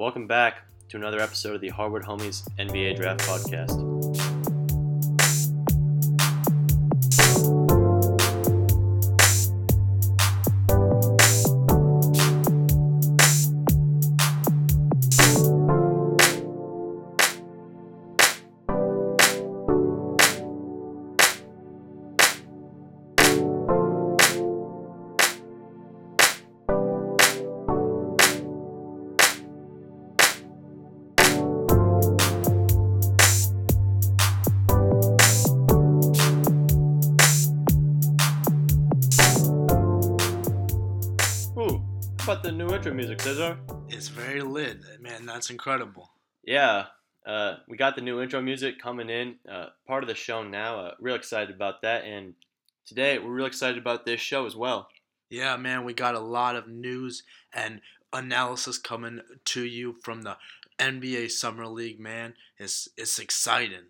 Welcome back to another episode of the Hardwood Homies NBA Draft Podcast. That's incredible. Yeah, uh, we got the new intro music coming in, uh, part of the show now. Uh, real excited about that, and today we're real excited about this show as well. Yeah, man. We got a lot of news and analysis coming to you from the NBA Summer League, man. It's it's exciting.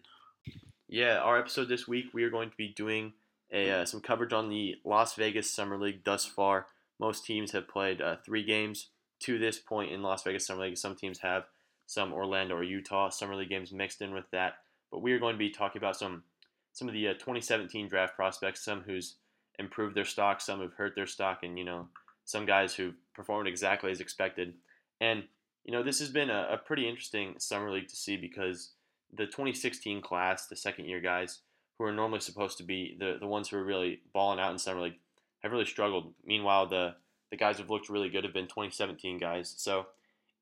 Yeah, our episode this week we are going to be doing a uh, some coverage on the Las Vegas Summer League thus far. Most teams have played uh, three games to this point in Las Vegas Summer League. Some teams have some Orlando or Utah Summer League games mixed in with that. But we are going to be talking about some some of the uh, 2017 draft prospects, some who's improved their stock, some who've hurt their stock, and you know some guys who've performed exactly as expected. And you know this has been a, a pretty interesting summer league to see because the 2016 class, the second year guys who are normally supposed to be the, the ones who are really balling out in summer league have really struggled. Meanwhile, the the guys who've looked really good have been 2017 guys. So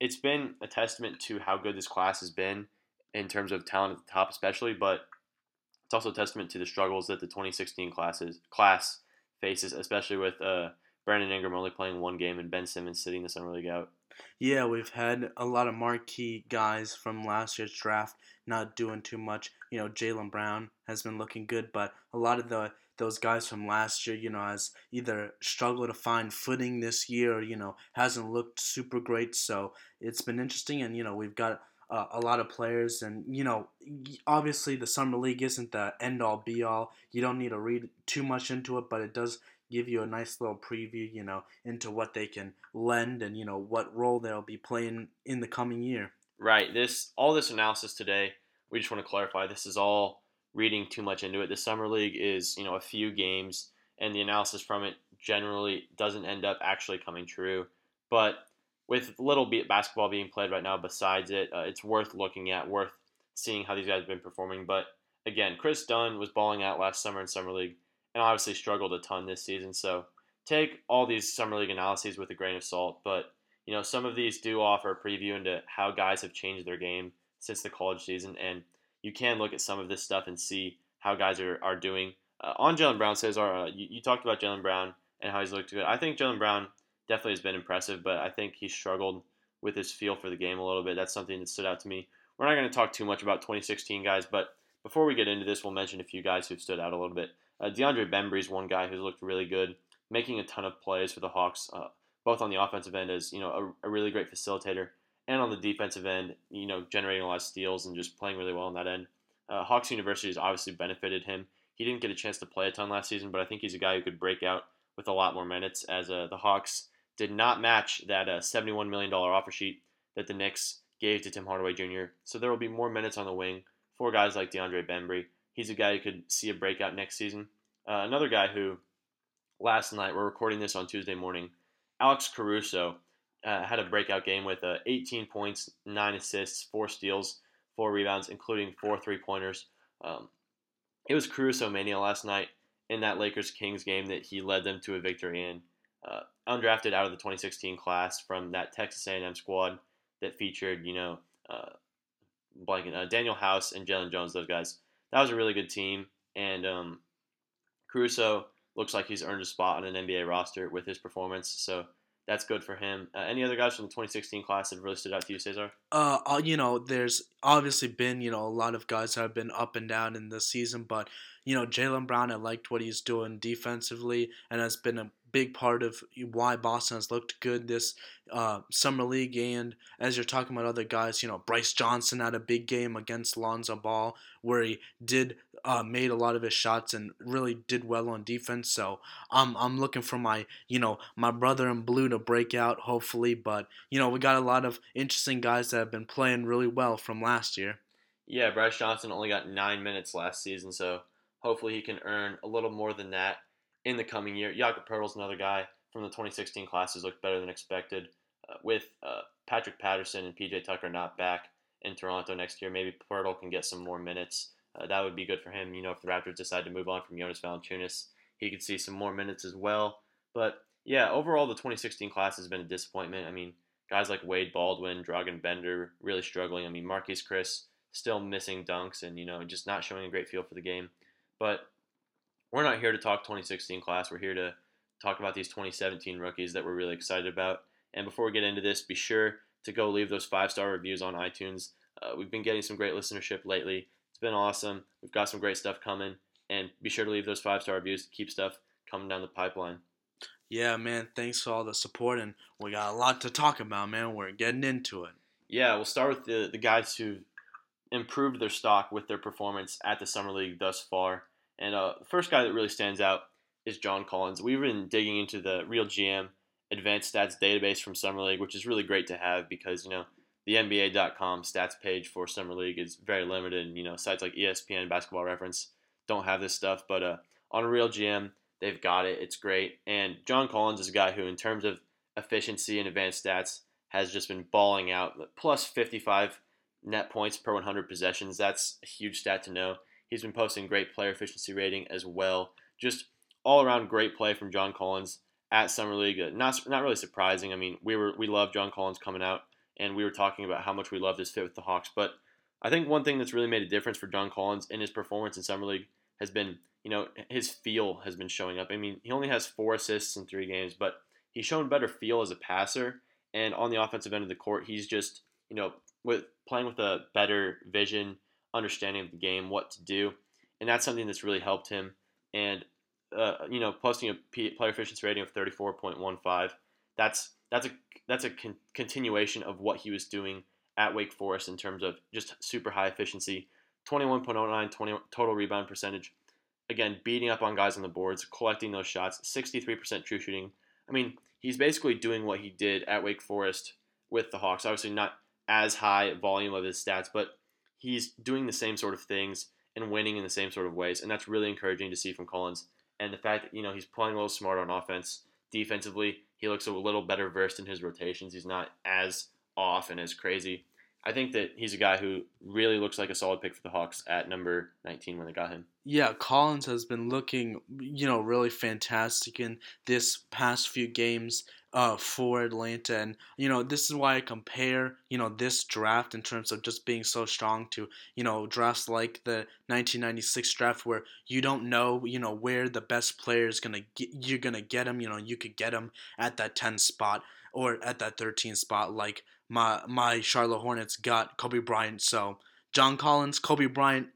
it's been a testament to how good this class has been in terms of talent at the top, especially. But it's also a testament to the struggles that the 2016 classes class faces, especially with uh, Brandon Ingram only playing one game and Ben Simmons sitting the summer league out. Yeah, we've had a lot of marquee guys from last year's draft not doing too much. You know, Jaylen Brown has been looking good, but a lot of the those guys from last year, you know, has either struggled to find footing this year or, you know, hasn't looked super great. So it's been interesting. And, you know, we've got uh, a lot of players. And, you know, obviously the Summer League isn't the end all be all. You don't need to read too much into it, but it does give you a nice little preview, you know, into what they can lend and, you know, what role they'll be playing in the coming year. Right. This all this analysis today, we just want to clarify this is all reading too much into it. The summer league is, you know, a few games and the analysis from it generally doesn't end up actually coming true. But with little basketball being played right now besides it, uh, it's worth looking at, worth seeing how these guys have been performing. But again, Chris Dunn was balling out last summer in summer league and obviously struggled a ton this season. So take all these summer league analyses with a grain of salt. But you know, some of these do offer a preview into how guys have changed their game since the college season, and you can look at some of this stuff and see how guys are, are doing. Uh, on Jaylen Brown, says, uh, you, you talked about Jaylen Brown and how he's looked good. I think Jaylen Brown definitely has been impressive, but I think he struggled with his feel for the game a little bit. That's something that stood out to me. We're not going to talk too much about 2016 guys, but before we get into this, we'll mention a few guys who've stood out a little bit. Uh, DeAndre Bembry is one guy who's looked really good, making a ton of plays for the Hawks, uh, both on the offensive end as you know a, a, really great facilitator, and on the defensive end, you know generating a lot of steals and just playing really well on that end. Uh, Hawks University has obviously benefited him. He didn't get a chance to play a ton last season, but I think he's a guy who could break out with a lot more minutes. As uh, the Hawks did not match that uh, $71 million offer sheet that the Knicks gave to Tim Hardaway Jr., so there will be more minutes on the wing for guys like DeAndre Bembry. He's a guy who could see a breakout next season. Uh, another guy who last night, we're recording this on Tuesday morning, Alex Caruso uh, had a breakout game with uh, 18 points, 9 assists, 4 steals, 4 rebounds, including 4 three pointers. Um, it was Caruso mania last night in that Lakers Kings game that he led them to a victory in. Uh, undrafted out of the 2016 class from that Texas A&M squad that featured, you know, uh, blanking, uh, Danuel House and Jalen Jones, those guys. That was a really good team, and um, looks like he's earned a spot on an NBA roster with his performance. So that's good for him. Uh, any other guys from the 2016 class that really stood out to you, Cesar? Uh, uh, you know, there's obviously been you know a lot of guys that have been up and down in the season, but you know Jaylen Brown, I liked what he's doing defensively and has been a big part of why Boston has looked good this uh, summer league. And as you're talking about other guys, you know Brice Johnson had a big game against Lonzo Ball where he did uh, made a lot of his shots and really did well on defense. So I'm I'm looking for my you know my brother in blue to break out hopefully. But you know we got a lot of interesting guys that have been playing really well from last year. Yeah, Brice Johnson only got nine minutes last season, so hopefully he can earn a little more than that in the coming year. Jakob Poeltl's another guy from the 2016 classes looked better than expected. Uh, with uh, Patrick Patterson and PJ Tucker not back in Toronto next year, maybe Poeltl can get some more minutes. Uh, that would be good for him. You know, if the Raptors decide to move on from Jonas Valanciunas, he could see some more minutes as well. But yeah, overall, the 2016 class has been a disappointment. I mean, guys like Wade Baldwin, Dragan Bender really struggling. I mean, Marquese Chriss still missing dunks and you know just not showing a great feel for the game. But we're not here to talk 2016 class. We're here to talk about these 2017 rookies that we're really excited about. And before we get into this, be sure to go leave those five star reviews on iTunes. Uh, we've been getting some great listenership lately. It's been awesome. We've got some great stuff coming. And be sure to leave those five star reviews to keep stuff coming down the pipeline. Yeah, man. Thanks for all the support. And we got a lot to talk about, man. We're getting into it. Yeah, we'll start with the, the guys who improved their stock with their performance at the Summer League thus far. And uh, the first guy that really stands out is John Collins. We've been digging into the Real GM advanced stats database from Summer League, which is really great to have because, you know, the NBA.com stats page for Summer League is very limited. And, you know, sites like ESPN, and Basketball Reference don't have this stuff. But uh, on Real GM, they've got it. It's great. And John Collins is a guy who, in terms of efficiency and advanced stats, has just been balling out. Plus 55 net points per 100 possessions. That's a huge stat to know. He's been posting great player efficiency rating as well. Just all around great play from John Collins at Summer League. Uh, not not really surprising. I mean, we were we love John Collins coming out, and we were talking about how much we loved his fit with the Hawks. But I think one thing that's really made a difference for John Collins in his performance in Summer League has been, you know, his feel has been showing up. I mean, he only has four assists in three games, but he's shown better feel as a passer. And on the offensive end of the court, he's just, you know, with playing with a better vision, understanding of the game, what to do, and that's something that's really helped him. And uh, you know, posting a player efficiency rating of 34.15, that's that's a that's a con- continuation of what he was doing at Wake Forest in terms of just super high efficiency, 21.09 20, total rebound percentage. Again, beating up on guys on the boards, collecting those shots, 63% true shooting. I mean, he's basically doing what he did at Wake Forest with the Hawks. Obviously, not as high volume of his stats, but he's doing the same sort of things and winning in the same sort of ways, and that's really encouraging to see from Collins. And the fact that you know he's playing a little smarter on offense, defensively, he looks a little better versed in his rotations. He's not as off and as crazy. I think that he's a guy who really looks like a solid pick for the Hawks at number 19 when they got him. Yeah, Collins has been looking, you know, really fantastic in this past few games uh, for Atlanta. And, you know, this is why I compare, you know, this draft in terms of just being so strong to, you know, drafts like the 1996 draft where you don't know, you know, where the best player is going to get, you're going to get him. You know, you could get him at that 10 spot or at that 13 spot like my, my Charlotte Hornets got Kobe Bryant. So, John Collins, Kobe Bryant,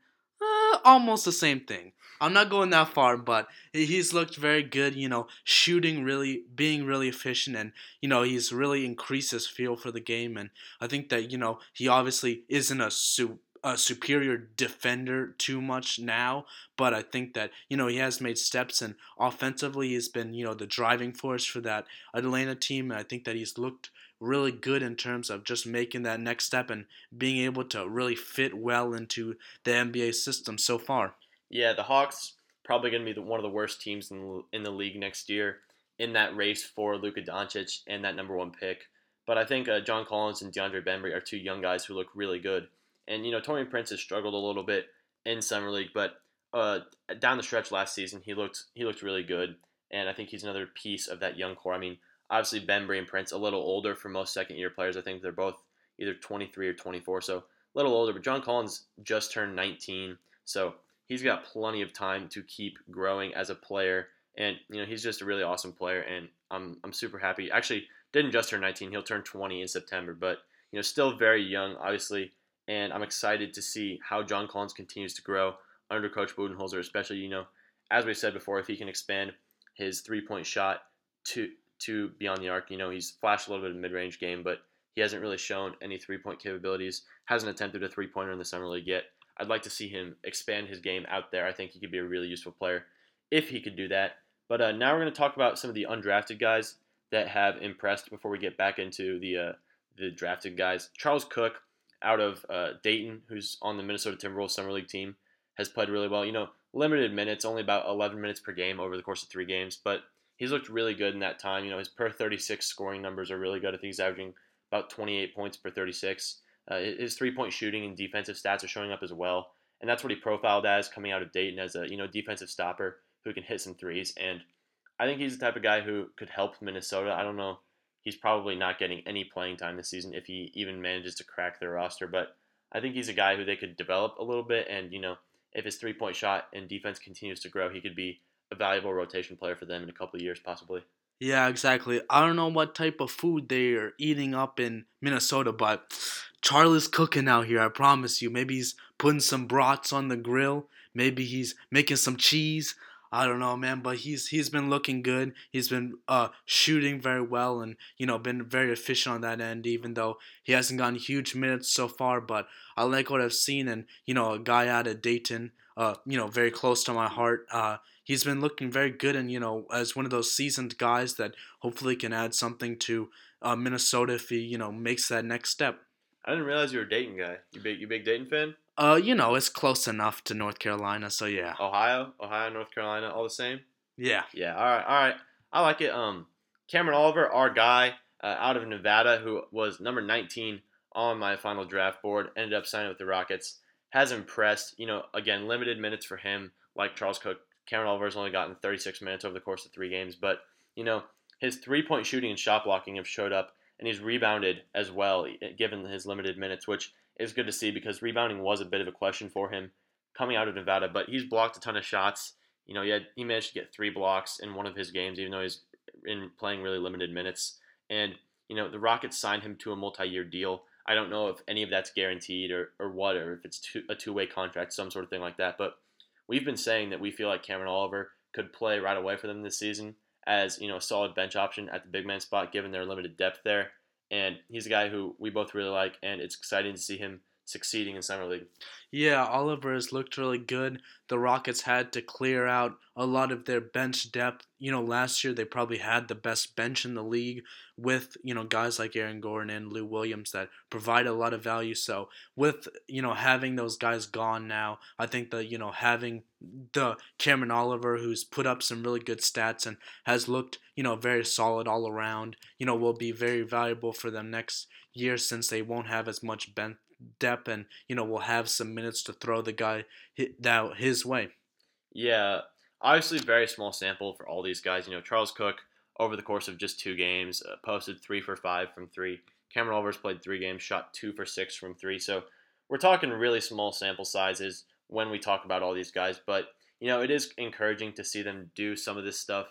almost the same thing. I'm not going that far, but he's looked very good. You know, shooting really, being really efficient, and you know he's really increased his feel for the game. And I think that you know he obviously isn't a su- a superior defender too much now, but I think that you know he has made steps and offensively he's been you know the driving force for that Atlanta team. And I think that he's looked really good in terms of just making that next step and being able to really fit well into the NBA system so far. Yeah, the Hawks probably going to be the, one of the worst teams in the, in the league next year in that race for Luka Doncic and that number one pick. But I think uh, John Collins and DeAndre Bembry are two young guys who look really good. And you know, Taurean Prince has struggled a little bit in summer league, but uh, down the stretch last season, he looked he looked really good. And I think he's another piece of that young core. I mean, obviously Bembry and Prince a little older for most second year players. I think they're both either 23 or 24, so a little older. But John Collins just turned 19, so he's got plenty of time to keep growing as a player. And you know he's just a really awesome player, and I'm I'm super happy. Actually, didn't just turn 19; he'll turn 20 in September. But you know, still very young, obviously, and I'm excited to see how John Collins continues to grow under Coach Budenholzer, especially you know, as we said before, if he can expand his three-point shot to to be on the arc. You know, he's flashed a little bit of mid range game, but he hasn't really shown any three point capabilities. Hasn't attempted a three pointer in the summer league yet. I'd like to see him expand his game out there. I think he could be a really useful player if he could do that. But uh, now we're going to talk about some of the undrafted guys that have impressed before we get back into the uh, the drafted guys. Charles Cook out of uh, Dayton, who's on the Minnesota Timberwolves summer league team, has played really well. You know, limited minutes, only about 11 minutes per game over the course of three games, but he's looked really good in that time. You know, his per 36 scoring numbers are really good. I think he's averaging about 28 points per 36. Uh, his three-point shooting and defensive stats are showing up as well, and that's what he profiled as coming out of Dayton as a you know defensive stopper who can hit some threes. And I think he's the type of guy who could help Minnesota. I don't know. He's probably not getting any playing time this season if he even manages to crack their roster, but I think he's a guy who they could develop a little bit. And you know, if his three-point shot and defense continues to grow, he could be a valuable rotation player for them in a couple of years, possibly. Yeah, exactly. I don't know what type of food they're eating up in Minnesota, but Charlie's cooking out here, I promise you. Maybe he's putting some brats on the grill. Maybe he's making some cheese. I don't know, man, but he's he's been looking good. He's been uh, shooting very well, and you know, been very efficient on that end. Even though he hasn't gotten huge minutes so far, but I like what I've seen. And you know, a guy out of Dayton, uh, you know, very close to my heart. Uh, he's been looking very good, and you know, as one of those seasoned guys that hopefully can add something to uh, Minnesota if he you know makes that next step. I didn't realize you were a Dayton guy. You big you big Dayton fan? Uh, you know, it's close enough to North Carolina, so yeah. Ohio, Ohio, North Carolina, all the same. Yeah. Yeah. All right. All right. I like it. Um, Cameron Oliver, our guy uh, out of Nevada, who was number 19 on my final draft board, ended up signing with the Rockets. Has impressed. You know, again, limited minutes for him, like Charles Cook. Cameron Oliver's only gotten 36 minutes over the course of three games, but you know, his three-point shooting and shot blocking have showed up, and he's rebounded as well, given his limited minutes, which is good to see because rebounding was a bit of a question for him coming out of Nevada, but he's blocked a ton of shots. You know, he had he managed to get three blocks in one of his games, even though he's in playing really limited minutes. And you know, the Rockets signed him to a multi-year deal. I don't know if any of that's guaranteed or, or what, or if it's two, a two-way contract, some sort of thing like that. But we've been saying that we feel like Cameron Oliver could play right away for them this season as you know a solid bench option at the big man spot, given their limited depth there. And he's a guy who we both really like, and it's exciting to see him succeeding in summer league. Yeah, Oliver has looked really good. The Rockets had to clear out a lot of their bench depth. You know, last year they probably had the best bench in the league with, you know, guys like Aaron Gordon and Lou Williams that provide a lot of value. So, with, you know, having those guys gone now, I think that, you know, having the Cameron Oliver who's put up some really good stats and has looked, you know, very solid all around, you know, will be very valuable for them next year since they won't have as much bench depth and you know will have some minutes to throw the guy out his way. Yeah, obviously very small sample for all these guys. You know, Charles Cook over the course of just two games uh, posted three for five from three. Cameron Oliver's played three games, shot two for six from three. So we're talking really small sample sizes when we talk about all these guys. But you know, it is encouraging to see them do some of this stuff.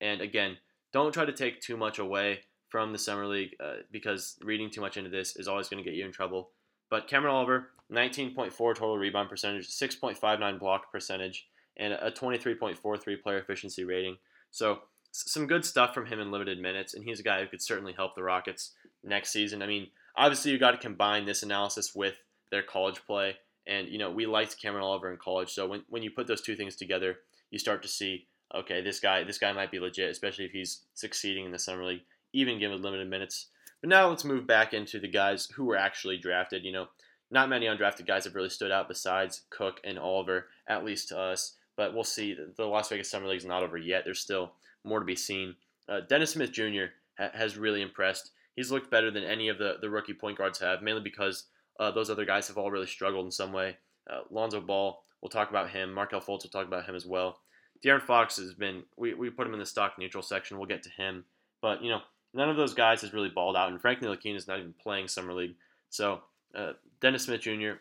And again, don't try to take too much away from the summer league uh, because reading too much into this is always going to get you in trouble. But Cameron Oliver, 19.4 total rebound percentage, 6.59 block percentage, and a 23.43 player efficiency rating. So some good stuff from him in limited minutes, and he's a guy who could certainly help the Rockets next season. I mean, obviously you got to combine this analysis with their college play, and you know we liked Cameron Oliver in college. So when, when you put those two things together, you start to see, okay, this guy this guy might be legit, especially if he's succeeding in the summer league, even given limited minutes. But now let's move back into the guys who were actually drafted. You know, not many undrafted guys have really stood out besides Cook and Oliver, at least to us. But we'll see. The Las Vegas Summer League is not over yet. There's still more to be seen. Uh, Dennis Smith Jr. Ha- has really impressed. He's looked better than any of the, the rookie point guards have, mainly because uh, those other guys have all really struggled in some way. Uh, Lonzo Ball, we'll talk about him. Markelle Fultz, we'll talk about him as well. De'Aaron Fox has been, we, we put him in the stock neutral section. We'll get to him. But, you know, none of those guys has really balled out, and Frank Ntilikina is not even playing summer league. So uh, Dennis Smith Jr.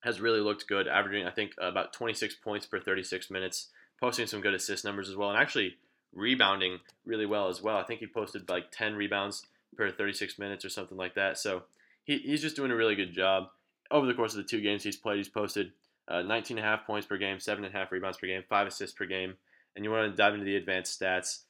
has really looked good, averaging I think about 26 points per 36 minutes, posting some good assist numbers as well, and actually rebounding really well as well. I think he posted like 10 rebounds per 36 minutes or something like that. So he, he's just doing a really good job. Over the course of the two games he's played, he's posted uh, 19.5 points per game, 7.5 rebounds per game, 5 assists per game. And you want to dive into the advanced stats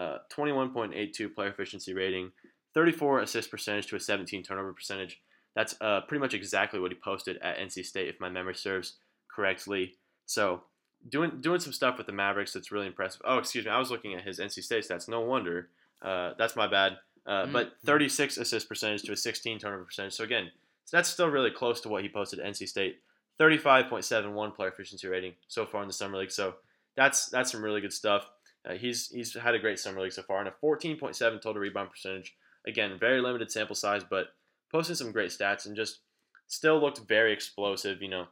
uh, 21.82 player efficiency rating, 34 assist percentage to a 17 turnover percentage. That's uh, pretty much exactly what he posted at NC State, if my memory serves correctly. So doing doing some stuff with the Mavericks that's really impressive. Oh, excuse me, I was looking at his NC State stats. No wonder. Uh, that's my bad. Uh, mm-hmm. But 36 assist percentage to a 16 turnover percentage. So again, so that's still really close to what he posted at NC State. 35.71 player efficiency rating so far in the summer league. So that's that's some really good stuff. Uh, he's he's had a great summer league so far and a 14.7 total rebound percentage. Again, very limited sample size, but posting some great stats and just still looked very explosive. You know,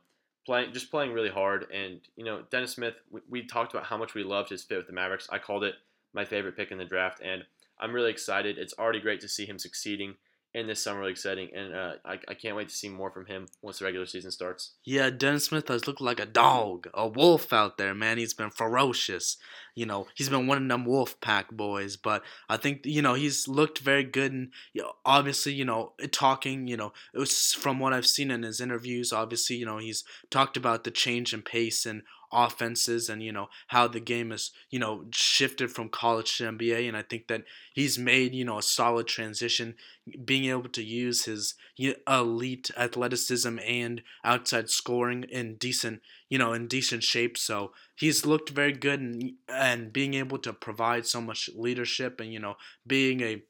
playing just playing really hard. And you know, Dennis Smith, we, we talked about how much we loved his fit with the Mavericks. I called it my favorite pick in the draft, and I'm really excited. It's already great to see him succeeding in this summer league setting, and uh, I, I can't wait to see more from him once the regular season starts. Yeah, Dennis Smith has looked like a dog, a wolf out there, man. He's been ferocious. You know, he's been one of them wolf pack boys, but I think you know he's looked very good, and you know, obviously, you know, talking, you know, it was from what I've seen in his interviews. Obviously, you know, he's talked about the change in pace and offenses and you know how the game is you know shifted from college to NBA and I think that he's made you know a solid transition being able to use his elite athleticism and outside scoring in decent you know in decent shape. So he's looked very good and and being able to provide so much leadership and you know being a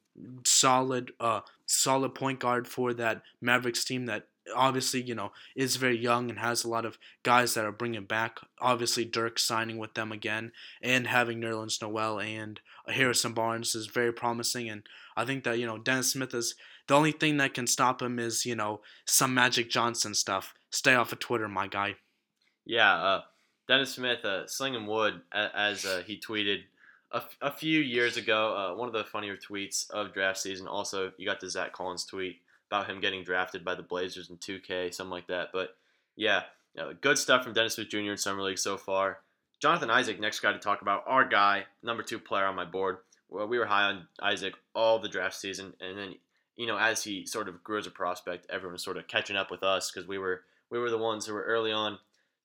solid uh solid point guard for that Mavericks team that obviously, you know, is very young and has a lot of guys that are bringing back. Obviously, Dirk signing with them again and having Nerlens Noel and Harrison Barnes is very promising. And I think that, you know, Dennis Smith is the only thing that can stop him is, you know, some Magic Johnson stuff. Stay off of Twitter, my guy. Yeah, uh, Dennis Smith, uh, slinging wood, as uh, he tweeted a, a few years ago. Uh, one of the funnier tweets of draft season. Also, you got the Zach Collins tweet about him getting drafted by the Blazers in 2K, something like that. But yeah, you know, good stuff from Dennis Smith Jr. in Summer League so far. Jonathan Isaac, next guy to talk about, our guy, number two player on my board. Well, we were high on Isaac all the draft season, and then you know as he sort of grew as a prospect, everyone was sort of catching up with us because we were we were the ones who were early on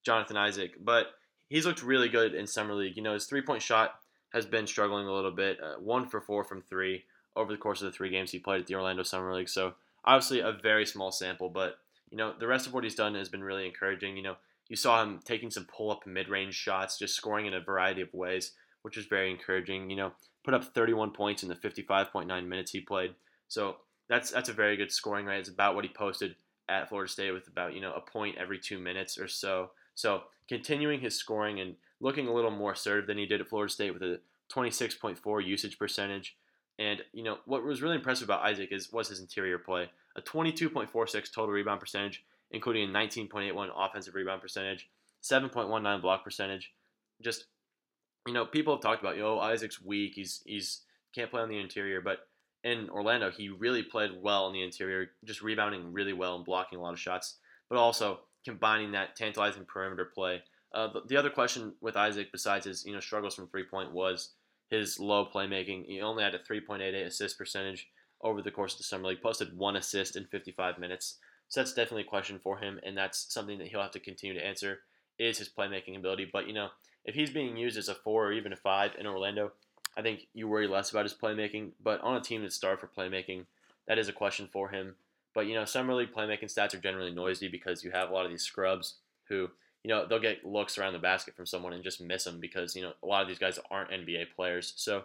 Jonathan Isaac. But he's looked really good in summer league. You know his three point shot has been struggling a little bit, uh, one for four from three over the course of the three games he played at the Orlando Summer League. So obviously a very small sample, but you know the rest of what he's done has been really encouraging. You know, you saw him taking some pull-up mid-range shots, just scoring in a variety of ways, which was very encouraging. You know, put up 31 points in the 55.9 minutes he played, so that's that's a very good scoring rate. It's about what he posted at Florida State with about you know a point every two minutes or so. So continuing his scoring and looking a little more assertive than he did at Florida State with a 26.4 usage percentage. And you know what was really impressive about Isaac is was his interior play. A 22.46 total rebound percentage, including a 19.81 offensive rebound percentage, 7.19 block percentage. Just you know, people have talked about, yo, Isaac's weak. He's he's can't play on the interior, but in Orlando, he really played well in the interior, just rebounding really well and blocking a lot of shots, but also combining that tantalizing perimeter play. Uh, the, the other question with Isaac, besides his you know struggles from three point, was his low playmaking. He only had a 3.88 assist percentage over the course of the summer league, posted one assist in 55 minutes. So that's definitely a question for him, and that's something that he'll have to continue to answer is his playmaking ability. But you know, if he's being used as a four or even a five in Orlando, I think you worry less about his playmaking. But on a team that's starved for playmaking, that is a question for him. But you know, summer league playmaking stats are generally noisy because you have a lot of these scrubs who you know, they'll get looks around the basket from someone and just miss them because, you know, a lot of these guys aren't NBA players. So,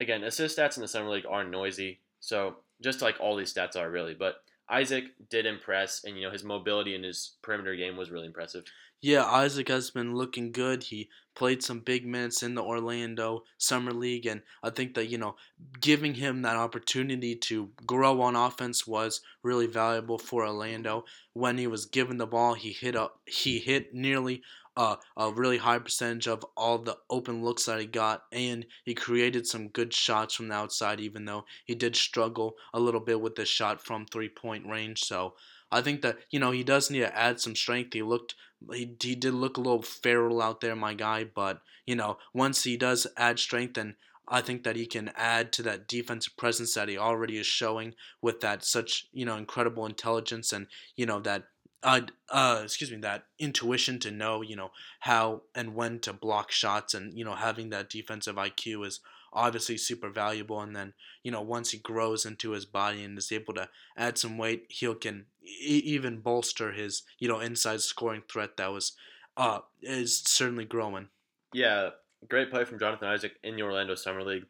again, assist stats in the Summer League are noisy. So, just like all these stats are really. But Isaac did impress, and, you know, his mobility in his perimeter game was really impressive. Yeah, Isaac has been looking good. He played some big minutes in the Orlando Summer League, and I think that, you know, giving him that opportunity to grow on offense was really valuable for Orlando. When he was given the ball, he hit up he hit nearly uh, a really high percentage of all the open looks that he got, and he created some good shots from the outside, even though he did struggle a little bit with the shot from three point range. So I think that you know he does need to add some strength. He looked he, he did look a little feral out there, my guy. But you know once he does add strength, and I think that he can add to that defensive presence that he already is showing with that such you know incredible intelligence and you know that uh, uh, excuse me, that intuition to know, you know, how and when to block shots, and you know, having that defensive IQ is obviously super valuable. And then you know once he grows into his body and is able to add some weight, he'll can even bolster his you know inside scoring threat that was uh is certainly growing. Yeah, great play from Jonathan Isaac in the Orlando Summer League.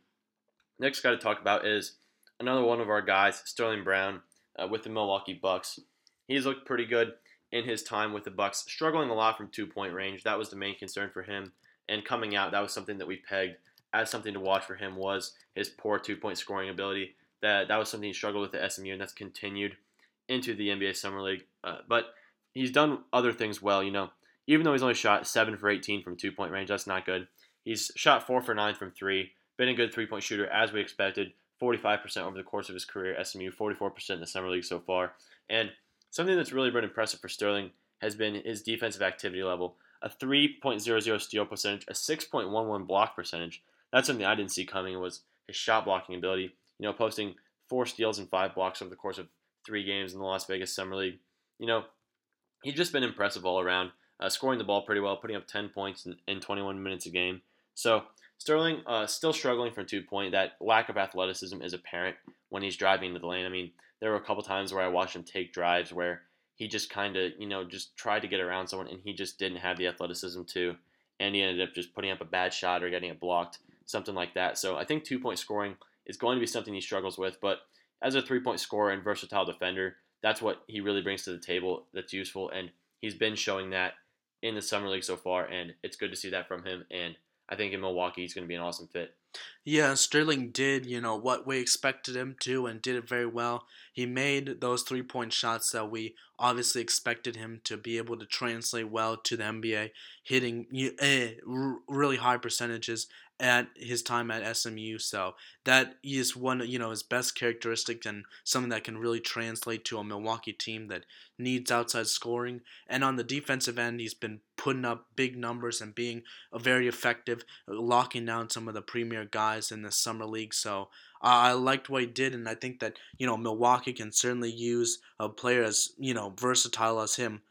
Next guy to talk about is another one of our guys, Sterling Brown, uh, with the Milwaukee Bucks. He's looked pretty good in his time with the Bucks, struggling a lot from two point range. That was the main concern for him. And coming out, that was something that we pegged as something to watch for him was his poor two point scoring ability. That that was something he struggled with at SMU, and that's continued into the NBA Summer League. Uh, but he's done other things well. You know, even though he's only shot seven for 18 from two point range, that's not good. He's shot four for nine from three. Been a good three point shooter as we expected. 45% over the course of his career at SMU, 44% in the summer league so far. And something that's really been impressive for Sterling has been his defensive activity level. A 3.00 steal percentage, a 6.11 block percentage. That's something I didn't see coming was his shot blocking ability. You know, posting four steals and five blocks over the course of three games in the Las Vegas Summer League. You know, he's just been impressive all around, uh, scoring the ball pretty well, putting up 10 points in, in 21 minutes a game. So Sterling uh, still struggling from two point. That lack of athleticism is apparent when he's driving into the lane. I mean, there were a couple times where I watched him take drives where he just kind of, you know, just tried to get around someone and he just didn't have the athleticism to. And he ended up just putting up a bad shot or getting it blocked, something like that. So I think two point scoring is going to be something he struggles with. But as a three point scorer and versatile defender, that's what he really brings to the table that's useful. And he's been showing that in the Summer League so far. And it's good to see that from him. And I think in Milwaukee he's going to be an awesome fit. Yeah, Sterling did, you know, what we expected him to and did it very well. He made those three point shots that we obviously expected him to be able to translate well to the NBA, hitting eh, really high percentages at his time at SMU. So that is one, you know, his best characteristic and something that can really translate to a Milwaukee team that needs outside scoring. And on the defensive end, he's been putting up big numbers and being very effective, locking down some of the premier guys in the summer league. So uh, I liked what he did, and I think that you know Milwaukee can certainly use a player as you know versatile as him.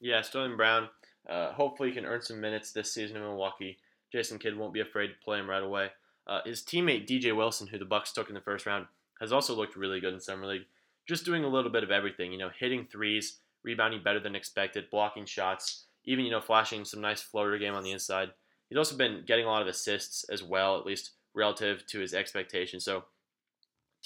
Yeah, Sterling Brown. Uh, hopefully, he can earn some minutes this season in Milwaukee. Jason Kidd won't be afraid to play him right away. Uh, his teammate DJ Wilson, who the Bucks took in the first round, has also looked really good in summer league. Just doing a little bit of everything, you know, hitting threes, rebounding better than expected, blocking shots, even you know flashing some nice floater game on the inside. He's also been getting a lot of assists as well, at least relative to his expectations. So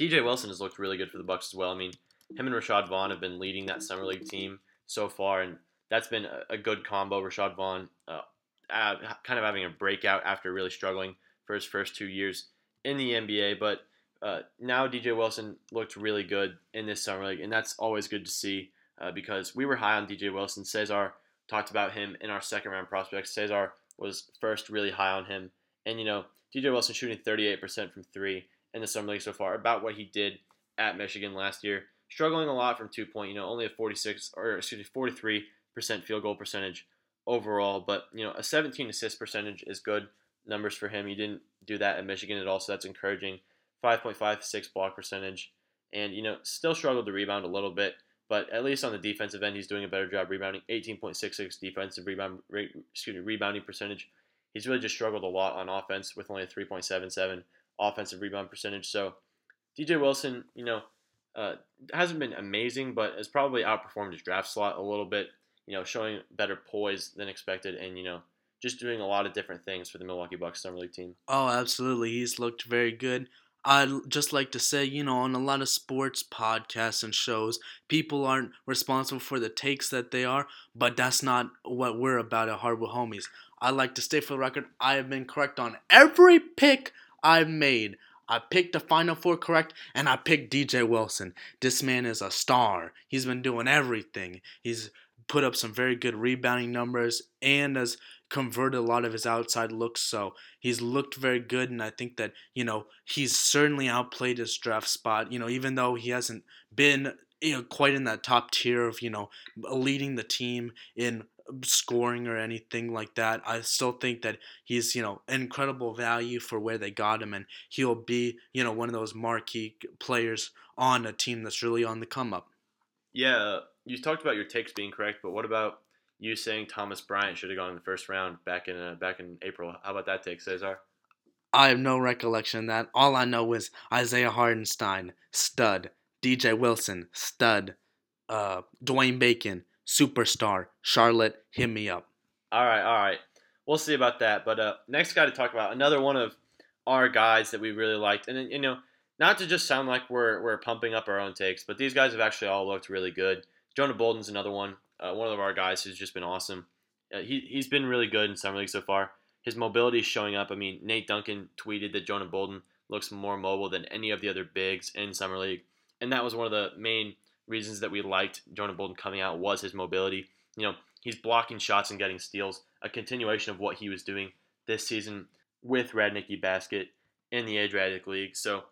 DJ Wilson has looked really good for the Bucks as well. I mean, him and Rashad Vaughn have been leading that summer league team so far, and that's been a, good combo. Rashad Vaughn uh, uh, kind of having a breakout after really struggling for his first two years in the NBA. But uh, now DJ Wilson looked really good in this summer league, and that's always good to see uh, because we were high on DJ Wilson. Cesar talked about him in our second round prospects. Cesar was first really high on him, and you know DJ Wilson shooting 38% from three in the summer league so far, about what he did at Michigan last year. Struggling a lot from two point, you know, only a 46 or excuse me 43 percent field goal percentage overall. But you know, a 17 assist percentage is good numbers for him. He didn't do that at Michigan at all, so that's encouraging. 5.56 block percentage, and you know, still struggled to rebound a little bit. But at least on the defensive end, he's doing a better job rebounding. 18.66 defensive rebound, excuse me, rebounding percentage. He's really just struggled a lot on offense with only a 3.77 offensive rebound percentage. So DJ Wilson, you know, uh, hasn't been amazing, but has probably outperformed his draft slot a little bit you know, showing better poise than expected, and you know, just doing a lot of different things for the Milwaukee Bucks summer league team. Oh, absolutely, he's looked very good. I'd just like to say, you know, on a lot of sports podcasts and shows, people aren't responsible for the takes that they are, but that's not what we're about at Hardwood Homies. I like to stay for the record, I have been correct on every pick I've made. I picked the Final Four correct, and I picked DJ Wilson. This man is a star. He's been doing everything. He's put up some very good rebounding numbers and has converted a lot of his outside looks. So he's looked very good, and I think that you know he's certainly outplayed his draft spot. You know, even though he hasn't been you know quite in that top tier of you know leading the team in scoring or anything like that. I still think that he's, you know, incredible value for where they got him and he'll be, you know, one of those marquee players on a team that's really on the come up. Yeah, you talked about your takes being correct, but what about you saying Thomas Bryant should have gone in the first round back in uh, back in April? How about that take, Cesar? I have no recollection of that. All I know is Isaiah Hartenstein, stud. DJ Wilson, stud. Uh, Dwayne Bacon, superstar. Charlotte, hit me up. All right, all right. We'll see about that. But uh, next guy to talk about, another one of our guys that we really liked. And, you know, not to just sound like we're, we're pumping up our own takes, but these guys have actually all looked really good. Jonah Bolden's another one, uh, one of our guys who's just been awesome. Uh, he, he's been really good in Summer League so far. His mobility is showing up. I mean, Nate Duncan tweeted that Jonah Bolden looks more mobile than any of the other bigs in Summer League. And that was one of the main reasons that we liked Jonah Bolden coming out was his mobility. You know, he's blocking shots and getting steals, a continuation of what he was doing this season with Radnicki Basket in the Adriatic League. So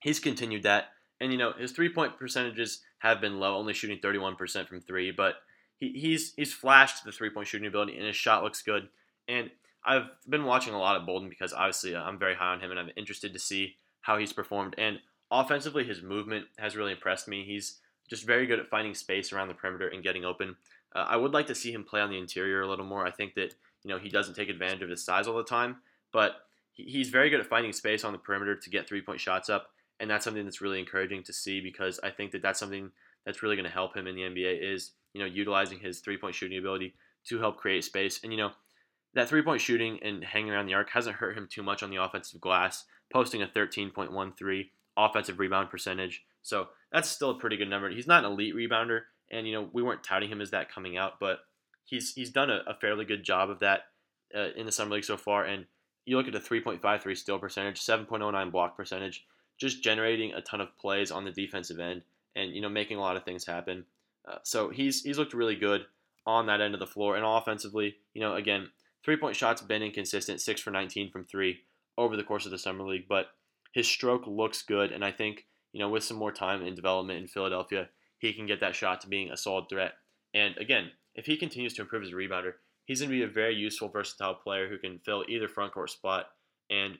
he's continued that. And, you know, his three point percentages have been low, only shooting 31% from three, but he, he's he's flashed the three point shooting ability, and his shot looks good. And I've been watching a lot of Bolden because obviously I'm very high on him, and I'm interested to see how he's performed. And offensively, his movement has really impressed me. He's just very good at finding space around the perimeter and getting open. Uh, I would like to see him play on the interior a little more. I think that you know he doesn't take advantage of his size all the time, but he's very good at finding space on the perimeter to get three point shots up, and that's something that's really encouraging to see because I think that that's something that's really going to help him in the NBA is you know utilizing his three point shooting ability to help create space. And you know that three point shooting and hanging around the arc hasn't hurt him too much on the offensive glass, posting a 13.13 offensive rebound percentage. So that's still a pretty good number. He's not an elite rebounder, and you know we weren't touting him as that coming out, but he's he's done a, a fairly good job of that uh, in the summer league so far. And you look at the 3.53 steal percentage, 7.09 block percentage, just generating a ton of plays on the defensive end, and you know making a lot of things happen. Uh, so he's he's looked really good on that end of the floor, and offensively, you know, again, three point shots been inconsistent, six for 19 from three over the course of the summer league, but his stroke looks good, and I think you know with some more time and development in Philadelphia, he can get that shot to being a solid threat. And again, if he continues to improve a rebounder, he's going to be a very useful, versatile player who can fill either front court spot and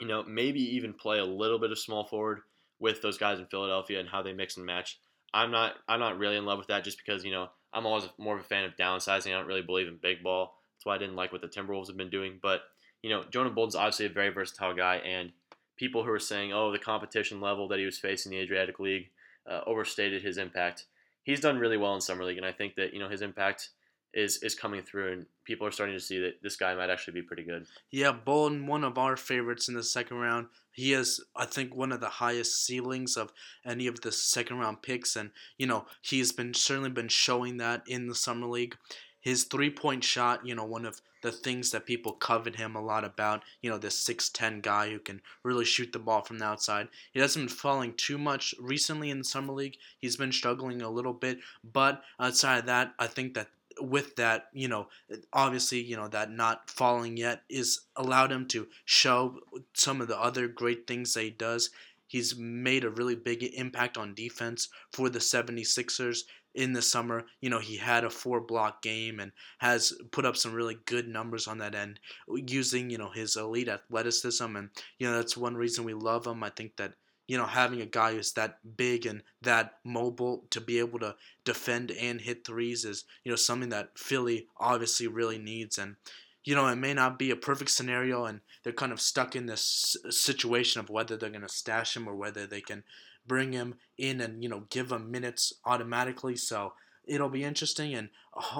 you know maybe even play a little bit of small forward with those guys in Philadelphia and how they mix and match. I'm not I'm not really in love with that just because you know I'm always more of a fan of downsizing. I don't really believe in big ball. That's why I didn't like what the Timberwolves have been doing. But you know Jonah Bolden's obviously a very versatile guy, and people who are saying oh the competition level that he was facing in the Adriatic League uh, overstated his impact. He's done really well in summer league, and I think that you know his impact is is coming through, and people are starting to see that this guy might actually be pretty good. Yeah, Bolden, one of our favorites in the second round. He has, I think, one of the highest ceilings of any of the second round picks, and you know he's been certainly been showing that in the summer league. His three point shot, you know, one of the things that people covet him a lot about. You know, this 6'10 guy who can really shoot the ball from the outside. He hasn't been falling too much recently in the Summer League. He's been struggling a little bit. But outside of that, I think that with that, you know, obviously, you know, that not falling yet is allowed him to show some of the other great things that he does. He's made a really big impact on defense for the 76ers in the summer. You know, he had a four block game and has put up some really good numbers on that end using, you know, his elite athleticism. And, you know, that's one reason we love him. I think that, you know, having a guy who's that big and that mobile to be able to defend and hit threes is, you know, something that Philly obviously really needs. And, you know, it may not be a perfect scenario and they're kind of stuck in this situation of whether they're going to stash him or whether they can bring him in and you know give him minutes automatically. So it'll be interesting, and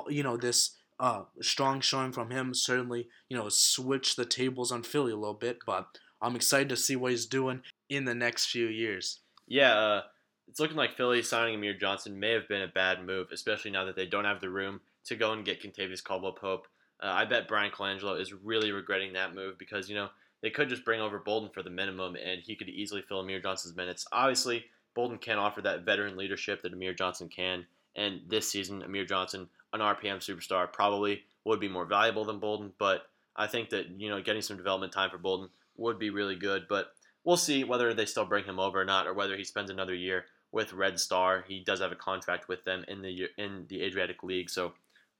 you know this uh, strong showing from him certainly you know switch the tables on Philly a little bit. But I'm excited to see what he's doing in the next few years. Yeah. Uh, it's looking like Philly signing Amir Johnson may have been a bad move, especially now that they don't have the room to go and get Kentavious Caldwell Pope. Uh, I bet Bryan Colangelo is really regretting that move because, you know, they could just bring over Bolden for the minimum, and he could easily fill Amir Johnson's minutes. Obviously, Bolden can't offer that veteran leadership that Amir Johnson can, and this season, Amir Johnson, an RPM superstar, probably would be more valuable than Bolden. But I think that you know getting some development time for Bolden would be really good. But we'll see whether they still bring him over or not, or whether he spends another year with Red Star. He does have a contract with them in the in the Adriatic League, so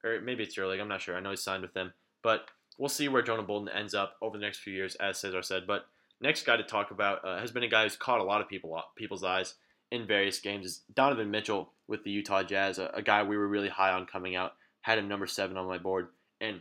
or maybe it's EuroLeague. I'm not sure. I know he's signed with them, but we'll see where Jonah Bolden ends up over the next few years, as Cesar said. But next guy to talk about uh, has been a guy who's caught a lot of people people's eyes in various games is Donovan Mitchell with the Utah Jazz, a, a guy we were really high on coming out. Had him number seven on my board, and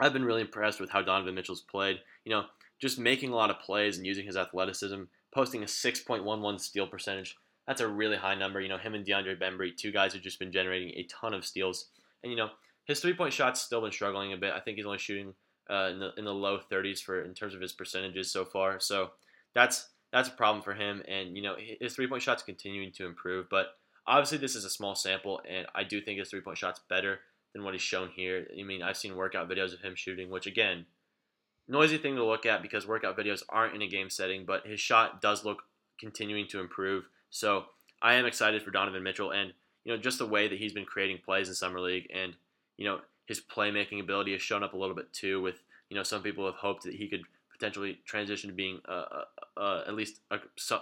I've been really impressed with how Donovan Mitchell's played. You know, just making a lot of plays and using his athleticism, posting a 6.11 steal percentage. That's a really high number. You know, him and DeAndre Bembry, two guys who've just been generating a ton of steals. And, you know, his three point shot's still been struggling a bit. I think he's only shooting uh, in, the, in the low 30s for in terms of his percentages so far. So that's that's a problem for him. And, you know, his three point shot's continuing to improve. But obviously, this is a small sample, and I do think his three point shot's better than what he's shown here. I mean, I've seen workout videos of him shooting, which, again, noisy thing to look at because workout videos aren't in a game setting, but his shot does look continuing to improve. So I am excited for Donovan Mitchell and you know just the way that he's been creating plays in summer league and you know his playmaking ability has shown up a little bit too. With you know some people have hoped that he could potentially transition to being a, a, a, at least a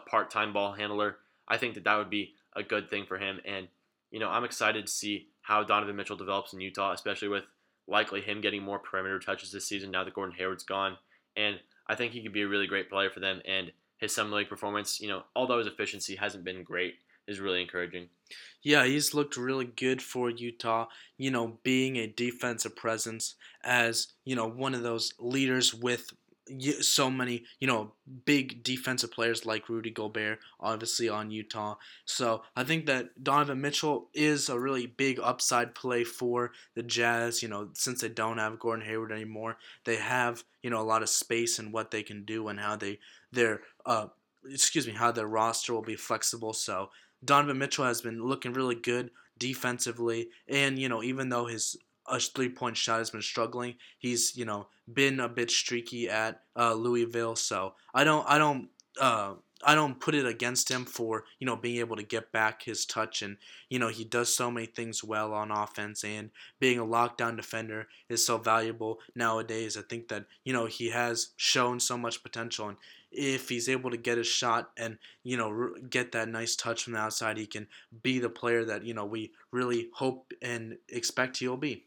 part-time ball handler. I think that that would be a good thing for him, and you know I'm excited to see how Donovan Mitchell develops in Utah, especially with likely him getting more perimeter touches this season now that Gordon Hayward's gone. And I think he could be a really great player for them. And his summer league performance, you know, although his efficiency hasn't been great, is really encouraging. Yeah, he's looked really good for Utah, you know, being a defensive presence as, you know, one of those leaders with so many, you know, big defensive players like Rudy Gobert, obviously on Utah. So I think that Donovan Mitchell is a really big upside play for the Jazz. You know, since they don't have Gordon Hayward anymore, they have you know a lot of space in what they can do and how they their uh excuse me how their roster will be flexible. So Donovan Mitchell has been looking really good defensively, and you know even though his a three point shot has been struggling. He's you know been a bit streaky at uh, Louisville, so I don't I don't uh, I don't put it against him for you know being able to get back his touch and you know he does so many things well on offense and being a lockdown defender is so valuable nowadays. I think that you know he has shown so much potential and if he's able to get his shot and you know get that nice touch from the outside, he can be the player that you know we really hope and expect he'll be.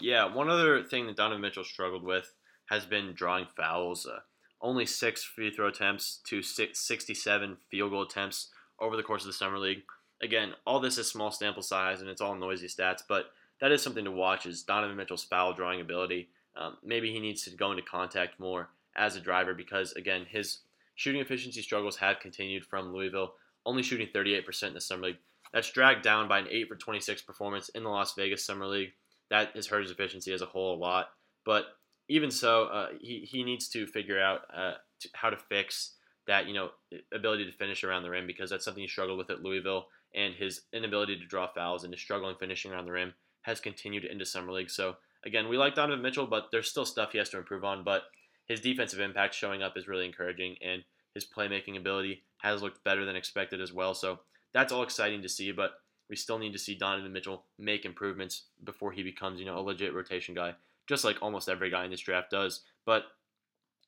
Yeah, one other thing that Donovan Mitchell struggled with has been drawing fouls. Uh, only six free throw attempts to six, 67 field goal attempts over the course of the summer league. Again, all this is small sample size and it's all noisy stats, but that is something to watch. Is Donovan Mitchell's foul drawing ability? Um, maybe he needs to go into contact more as a driver because again, his shooting efficiency struggles have continued from Louisville, only shooting 38% in the summer league. That's dragged down by an 8 for 26 performance in the Las Vegas summer league that has hurt his efficiency as a whole a lot. But even so, uh, he, he needs to figure out uh, to, how to fix that you know ability to finish around the rim because that's something he struggled with at Louisville, and his inability to draw fouls and his struggling finishing around the rim has continued into summer league. So again, we like Donovan Mitchell, but there's still stuff he has to improve on. But his defensive impact showing up is really encouraging, and his playmaking ability has looked better than expected as well. So that's all exciting to see. But we still need to see Donovan Mitchell make improvements before he becomes, you know, a legit rotation guy, just like almost every guy in this draft does. But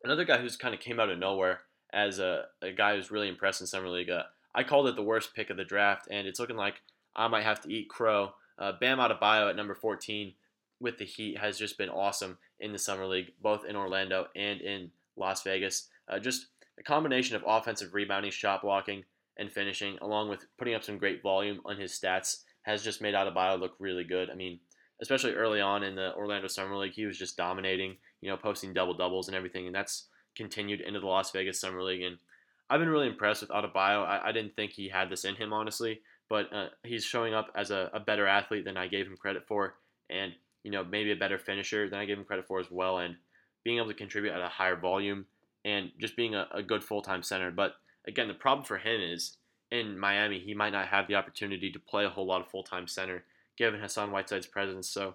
another guy who's kind of came out of nowhere as a, a guy who's really impressed in summer league. Uh, I called it the worst pick of the draft, and it's looking like I might have to eat crow. Uh, Bam Adebayo at number 14 with the Heat has just been awesome in the summer league, both in Orlando and in Las Vegas. Uh, just a combination of offensive rebounding, shot blocking, and finishing, along with putting up some great volume on his stats, has just made Adebayo look really good. I mean, especially early on in the Orlando Summer League, he was just dominating, you know, posting double doubles and everything, and that's continued into the Las Vegas Summer League. And I've been really impressed with Adebayo. I, I didn't think he had this in him, honestly, but uh, he's showing up as a, a better athlete than I gave him credit for, and you know, maybe a better finisher than I gave him credit for as well, and being able to contribute at a higher volume and just being a, a good full time center. But again, the problem for him is in Miami, he might not have the opportunity to play a whole lot of full time center given Hassan Whiteside's presence. So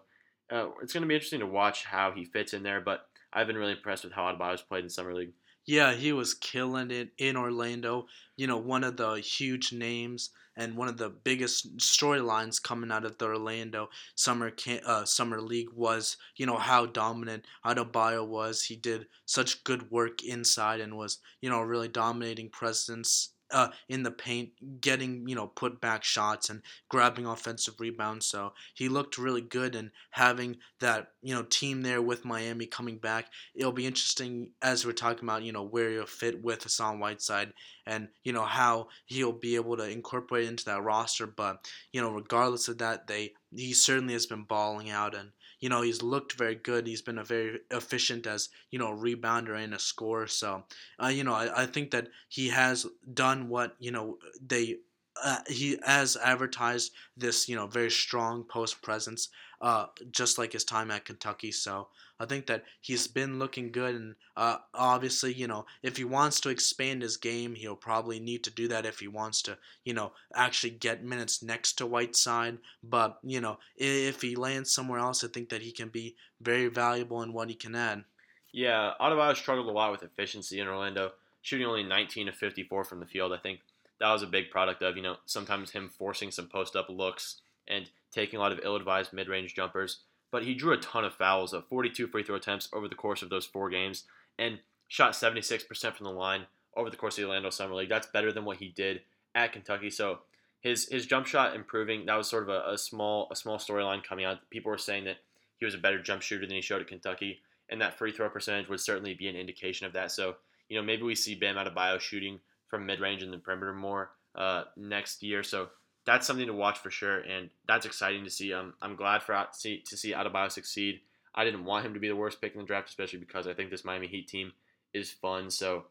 uh, it's going to be interesting to watch how he fits in there. But I've been really impressed with how Adebayo's played in summer league. Yeah, he was killing it in Orlando. You know, one of the huge names and one of the biggest storylines coming out of the Orlando summer uh, summer league was, you know, how dominant Adebayo was. He did such good work inside and was, you know, a really dominating presence uh, in the paint, getting you know put back shots and grabbing offensive rebounds. So he looked really good, and having that you know team there with Miami coming back, it'll be interesting as we're talking about you know where he'll fit with Hassan Whiteside and you know how he'll be able to incorporate into that roster. But you know regardless of that, they he certainly has been balling out, and you know he's looked very good. He's been a very efficient as you know rebounder and a scorer. So, uh, you know, I, I think that he has done what you know they uh, he has advertised this, you know, very strong post presence, uh, just like his time at Kentucky. So I think that he's been looking good, and uh, obviously, you know, if he wants to expand his game, he'll probably need to do that if he wants to, you know, actually get minutes next to Whiteside. But you know, if he lands somewhere else, I think that he can be very valuable in what he can add. Yeah, Adebayo struggled a lot with efficiency in Orlando, shooting only 19 of 54 from the field. I think that was a big product of, you know, sometimes him forcing some post up looks and taking a lot of ill advised mid range jumpers. But he drew a ton of fouls, of 42 free throw attempts over the course of those four games, and shot 76% from the line over the course of the Orlando Summer League. That's better than what he did at Kentucky. So his his jump shot improving. That was sort of a, a small a small storyline coming out. People were saying that he was a better jump shooter than he showed at Kentucky, and that free throw percentage would certainly be an indication of that. So you know maybe we see Bam Adebayo shooting from mid range and the perimeter more uh, next year. So that's something to watch for sure, and that's exciting to see. Um, I'm glad for see, to see Adebayo succeed. I didn't want him to be the worst pick in the draft, especially because I think this Miami Heat team is fun. So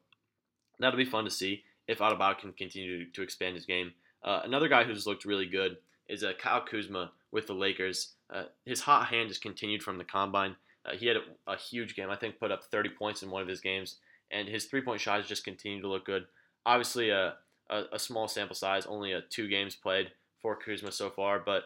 that'll be fun to see if Adebayo can continue to, to expand his game. Uh, another guy who's looked really good is uh, Kyle Kuzma with the Lakers. Uh, his hot hand has continued from the combine. Uh, he had a, a, huge game. I think put up 30 points in one of his games, and his three point shot has just continued to look good obviously a, a, small sample size, only a two games played for Kuzma so far, but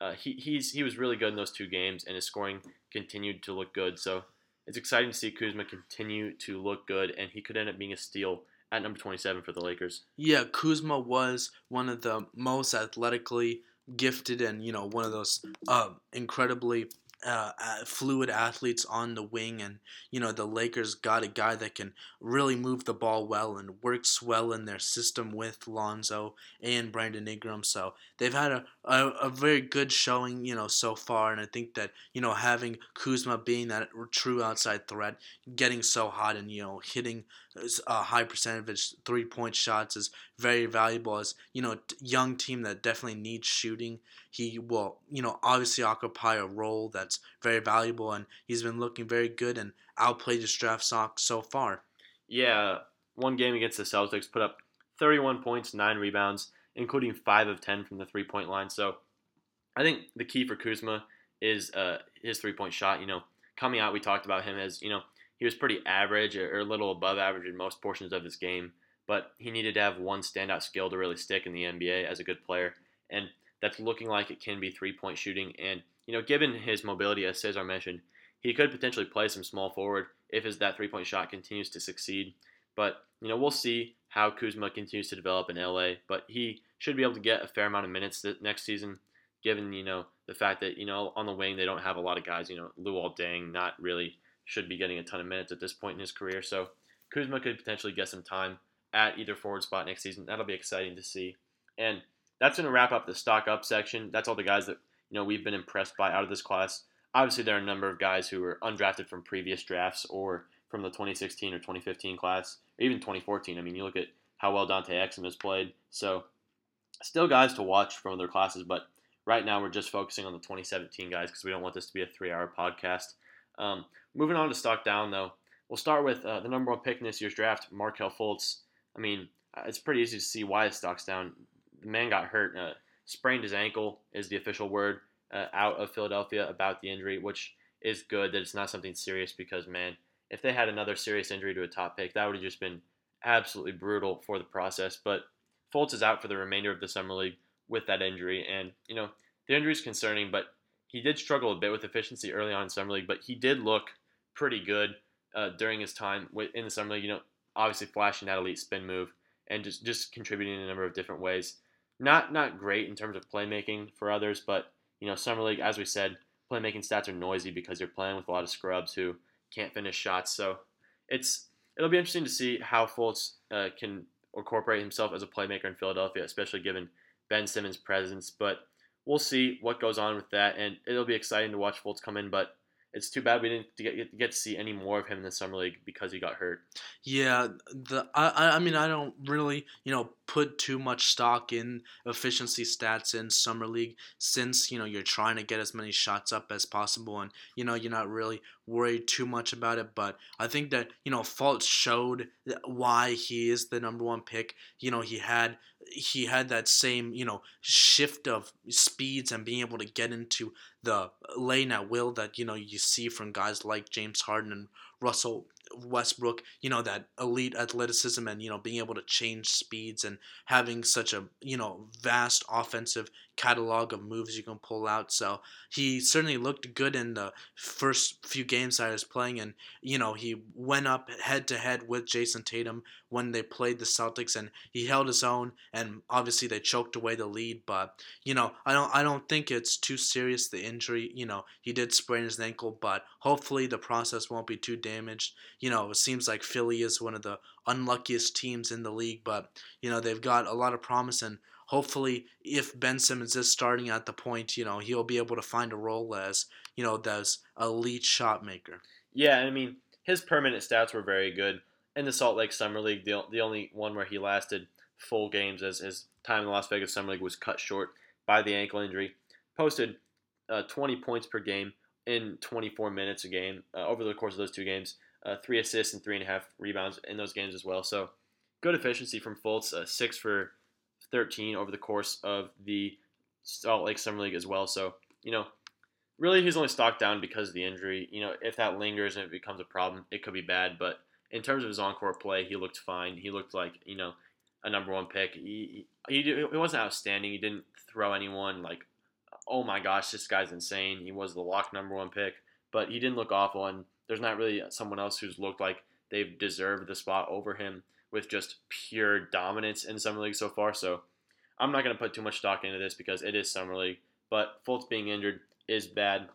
uh, he he's he was really good in those two games, and his scoring continued to look good. So it's exciting to see Kuzma continue to look good, and he could end up being a steal at number 27 for the Lakers. Yeah, Kuzma was one of the most athletically gifted and you know one of those uh, incredibly uh, fluid athletes on the wing, and you know the Lakers got a guy that can really move the ball well and works well in their system with Lonzo and Brandon Ingram. So they've had a, a, a very good showing, you know, so far, and I think that you know having Kuzma being that true outside threat, getting so hot and you know hitting a high percentage three point shots is very valuable as you know young team that definitely needs shooting. He will you know obviously occupy a role that's very valuable and he's been looking very good and outplayed his draft stock so far. Yeah one game against the celtics put up 31 points 9 rebounds including 5 of 10 from the three point line. So i think the key for kuzma is uh, his three point shot you know. Coming out we talked about him as you know he was pretty average or a little above average in most portions of his game, but he needed to have one standout skill to really stick in the NBA as a good player, and that's looking like it can be three point shooting. And you know, given his mobility, as Cesar mentioned, he could potentially play some small forward if his that three point shot continues to succeed. But you know, we'll see how Kuzma continues to develop in LA, but he should be able to get a fair amount of minutes next season, given you know the fact that you know on the wing they don't have a lot of guys. You know, Luol Deng not really should be getting a ton of minutes at this point in his career. So Kuzma could potentially get some time at either forward spot next season. That'll be exciting to see. And that's going to wrap up the stock up section. That's all the guys that you know we've been impressed by out of this class. Obviously, there are a number of guys who were undrafted from previous drafts or from the 2016 or 2015 class, or even 2014. I mean, you look at how well Dante Exum has played. So, still guys to watch from other classes, but right now we're just focusing on the 2017 guys because we don't want this to be a three-hour podcast. Um, moving on to stock down, though, we'll start with uh, the number one pick in this year's draft, Markelle Fultz. I mean, uh, it's pretty easy to see why the stock's down. The man got hurt, uh, sprained his ankle, is the official word uh, out of Philadelphia about the injury, which is good that it's not something serious because, man, if they had another serious injury to a top pick, that would have just been absolutely brutal for the process. But Fultz is out for the remainder of the summer league with that injury, and you know the injury is concerning, but he did struggle a bit with efficiency early on in summer league, but he did look pretty good uh, during his time in the summer league. You know, obviously flashing that elite spin move and just just contributing in a number of different ways. Not not great in terms of playmaking for others, but you know, summer league, as we said, playmaking stats are noisy because you're playing with a lot of scrubs who can't finish shots. So it's it'll be interesting to see how Fultz uh, can incorporate himself as a playmaker in Philadelphia, especially given Ben Simmons' presence. But we'll see what goes on with that, and it'll be exciting to watch Fultz come in. But it's too bad we didn't get, get to see any more of him in the summer league because he got hurt. Yeah, the I I mean I don't really you know put too much stock in efficiency stats in summer league since you know you're trying to get as many shots up as possible and you know you're not really worried too much about it. But I think that you know Fultz showed why he is the number one pick. You know he had he had that same you know shift of speeds and being able to get into the lane at will that you know you see from guys like James Harden and Russell Westbrook, you know, that elite athleticism and, you know, being able to change speeds and having such a, you know, vast offensive catalog of moves you can pull out. So he certainly looked good in the first few games I was playing. And, you know, he went up head to head with Jayson Tatum when they played the Celtics and he held his own. And obviously they choked away the lead. But, you know, I don't, I don't think it's too serious, the injury. You know, he did sprain his ankle, but hopefully the process won't be too damaged. You know, it seems like Philly is one of the unluckiest teams in the league, but, you know, they've got a lot of promise and hopefully, if Ben Simmons is starting at the point, you know, he'll be able to find a role as, you know, as elite shot maker. Yeah, I mean, his permanent stats were very good. In the Salt Lake Summer League, the, the only one where he lasted full games as his time in the Las Vegas Summer League was cut short by the ankle injury, posted uh, 20 points per game in 24 minutes a game uh, over the course of those two games, uh, three assists and three and a half rebounds in those games as well. So good efficiency from Fultz, uh, six for 13 over the course of the Salt Lake Summer League as well. So, you know, really he's only stocked down because of the injury. You know, if that lingers and it becomes a problem, it could be bad. But in terms of his encore play, he looked fine. He looked like, you know, a number one pick. He, he, he wasn't outstanding. He didn't throw anyone like, oh my gosh, this guy's insane. He was the lock number one pick. But he didn't look awful. And there's not really someone else who's looked like they've deserved the spot over him with just pure dominance in summer league so far. So I'm not going to put too much stock into this because it is summer league. But Fultz being injured is bad.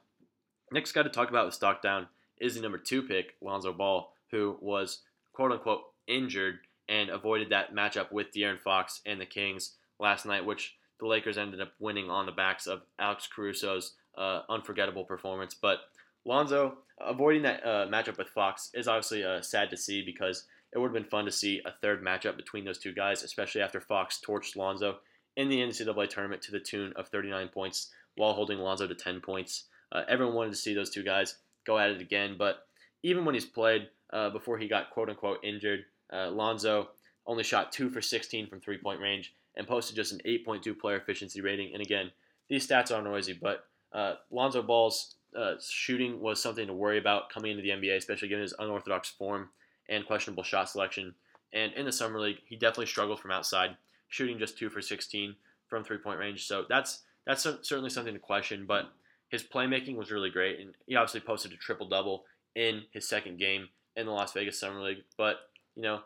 Next guy to talk about with stock down is the number two pick, Lonzo Ball, who was quote unquote injured and avoided that matchup with De'Aaron Fox and the Kings last night, which the Lakers ended up winning on the backs of Alex Caruso's uh, unforgettable performance. But Lonzo avoiding that uh, matchup with Fox is obviously uh, sad to see because it would have been fun to see a third matchup between those two guys, especially after Fox torched Lonzo in the NCAA tournament to the tune of 39 points while holding Lonzo to 10 points. Uh, everyone wanted to see those two guys go at it again, but even when he's played uh, before he got quote unquote injured, uh, Lonzo only shot 2 for 16 from three point range and posted just an 8.2 player efficiency rating. And again, these stats are noisy, but uh, Lonzo Ball's uh, shooting was something to worry about coming into the NBA, especially given his unorthodox form and questionable shot selection. And in the summer league, he definitely struggled from outside, shooting just two for 16 from three point range. So that's that's certainly something to question. But his playmaking was really great, and he obviously posted a triple double in his second game in the Las Vegas Summer League. But you know,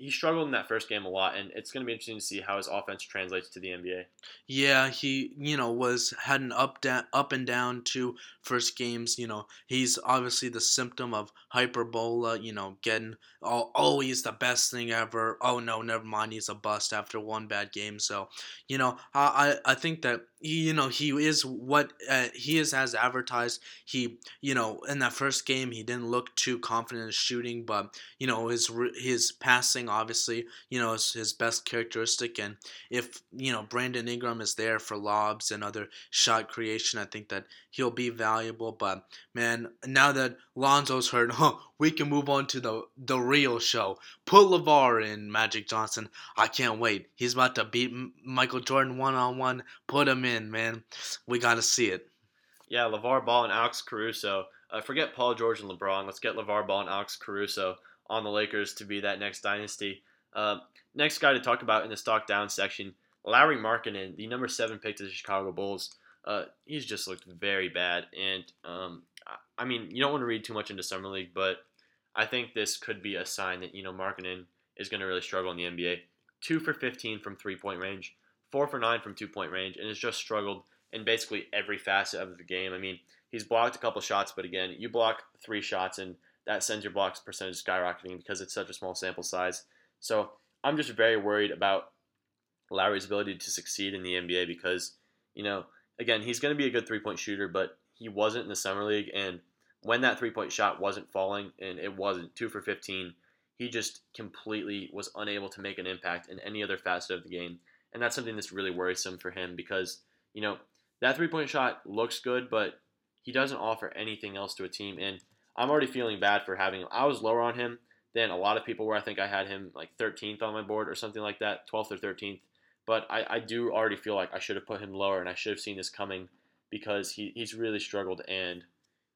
he struggled in that first game a lot, and it's going to be interesting to see how his offense translates to the NBA. Yeah, he you know was had an up down up and down two first games. You know, he's obviously the symptom of hyperbola. You know, getting oh oh he's the best thing ever. Oh no, never mind, he's a bust after one bad game. So, you know, I I think that you know he is what uh, he is as advertised. He you know in that first game he didn't look too confident in shooting but you know his his passing obviously you know is his best characteristic. And if you know Brandon Ingram is there for lobs and other shot creation I think that he'll be valuable. But man now that Lonzo's hurt we can move on to the the real show put LaVar in Magic Johnson I can't wait he's about to beat Michael Jordan one on one put him in man. We got to see it. Yeah, LaVar Ball and Alex Caruso. Uh, forget Paul George and LeBron. Let's get LaVar Ball and Alex Caruso on the Lakers to be that next dynasty. Uh, next guy to talk about in the stock down section, Lauri Markkanen, the number seven pick to the Chicago Bulls. Uh, he's just looked very bad, and um, I mean, you don't want to read too much into summer league, but I think this could be a sign that you know Markkanen is going to really struggle in the NBA. Two for 15 from three point range, four for nine from two point range, and has just struggled in basically every facet of the game. I mean, he's blocked a couple shots, but again, you block three shots, and that sends your blocks percentage skyrocketing because it's such a small sample size. So I'm just very worried about Lauri's ability to succeed in the NBA because, you know, again, he's going to be a good three point shooter, but he wasn't in the summer league, and when that three point shot wasn't falling, and it wasn't two for 15, he just completely was unable to make an impact in any other facet of the game. And that's something that's really worrisome for him because, you know, that three point shot looks good, but he doesn't offer anything else to a team. And I'm already feeling bad for having him. I was lower on him than a lot of people were. I think I had him like 13th on my board or something like that, 12th or 13th. But I, I do already feel like I should have put him lower and I should have seen this coming because he, he's really struggled. And,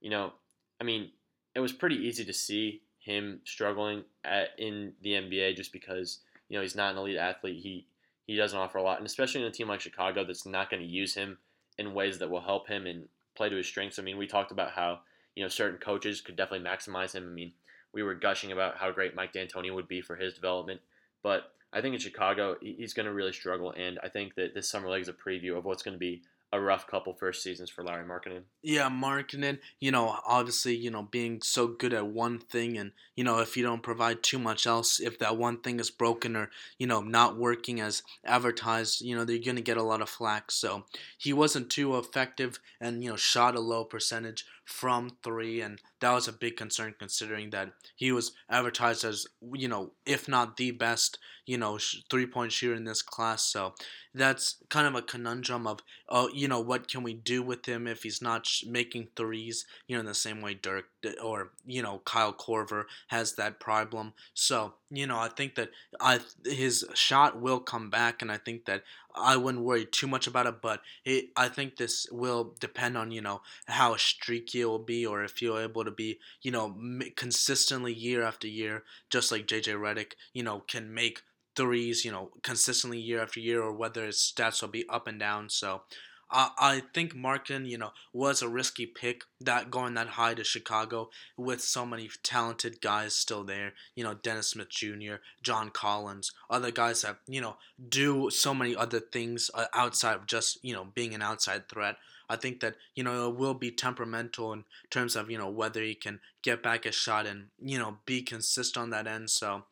you know, I mean, it was pretty easy to see him struggling at, in the NBA just because, you know, he's not an elite athlete. He, he doesn't offer a lot. And especially in a team like Chicago that's not going to use him in ways that will help him and play to his strengths. I mean, we talked about how, you know, certain coaches could definitely maximize him. I mean, we were gushing about how great Mike D'Antoni would be for his development, but I think in Chicago he's going to really struggle, and I think that this summer league is a preview of what's going to be a rough couple first seasons for Larry Markkanen. Yeah, Markkanen, you know, obviously, you know, being so good at one thing and, you know, if you don't provide too much else, if that one thing is broken or, you know, not working as advertised, you know, they're going to get a lot of flack. So he wasn't too effective and, you know, shot a low percentage from three, and that was a big concern considering that he was advertised as, you know, if not the best, you know, three point shooter in this class. So that's kind of a conundrum of, oh, you know, what can we do with him if he's not making threes, you know, in the same way Dirk or, you know, Kyle Korver has that problem. So, you know, I think that I his shot will come back, and I think that I wouldn't worry too much about it, but it, I think this will depend on you know how streaky it will be, or if you're able to be you know consistently year after year, just like JJ Redick, you know, can make threes, you know, consistently year after year, or whether his stats will be up and down. So uh, I think Markin, you know, was a risky pick that going that high to Chicago with so many talented guys still there. You know, Dennis Smith Jr., John Collins, other guys that you know do so many other things uh, outside of just you know being an outside threat. I think that you know it will be temperamental in terms of you know whether he can get back a shot and you know be consistent on that end. So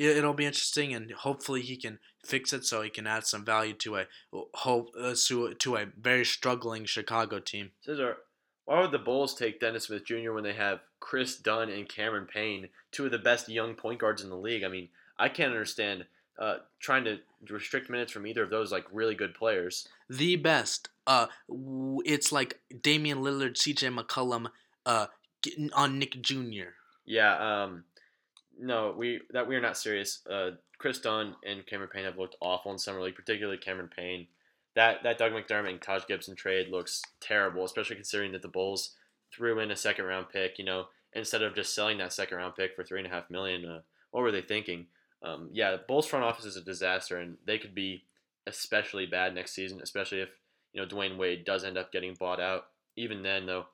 it'll be interesting, and hopefully he can fix it so he can add some value to a hope uh, to, a very struggling Chicago team. Cesar, why would the Bulls take Dennis Smith Jr. when they have Kris Dunn and Cameron Payne, two of the best young point guards in the league? I mean, I can't understand uh, trying to restrict minutes from either of those like really good players. The best. Uh, it's like Damian Lillard, C.J. McCollum, uh, on Nick Jr. Yeah. Um, no, we that we are not serious. Uh, Kris Dunn and Cameron Payne have looked awful in summer league, particularly Cameron Payne. That that Doug McDermott and Taj Gibson trade looks terrible, especially considering that the Bulls threw in a second round pick. You know, instead of just selling that second round pick for three and a half million, uh, what were they thinking? Um, yeah, the Bulls front office is a disaster, and they could be especially bad next season, especially if you know Dwyane Wade does end up getting bought out. Even then, though,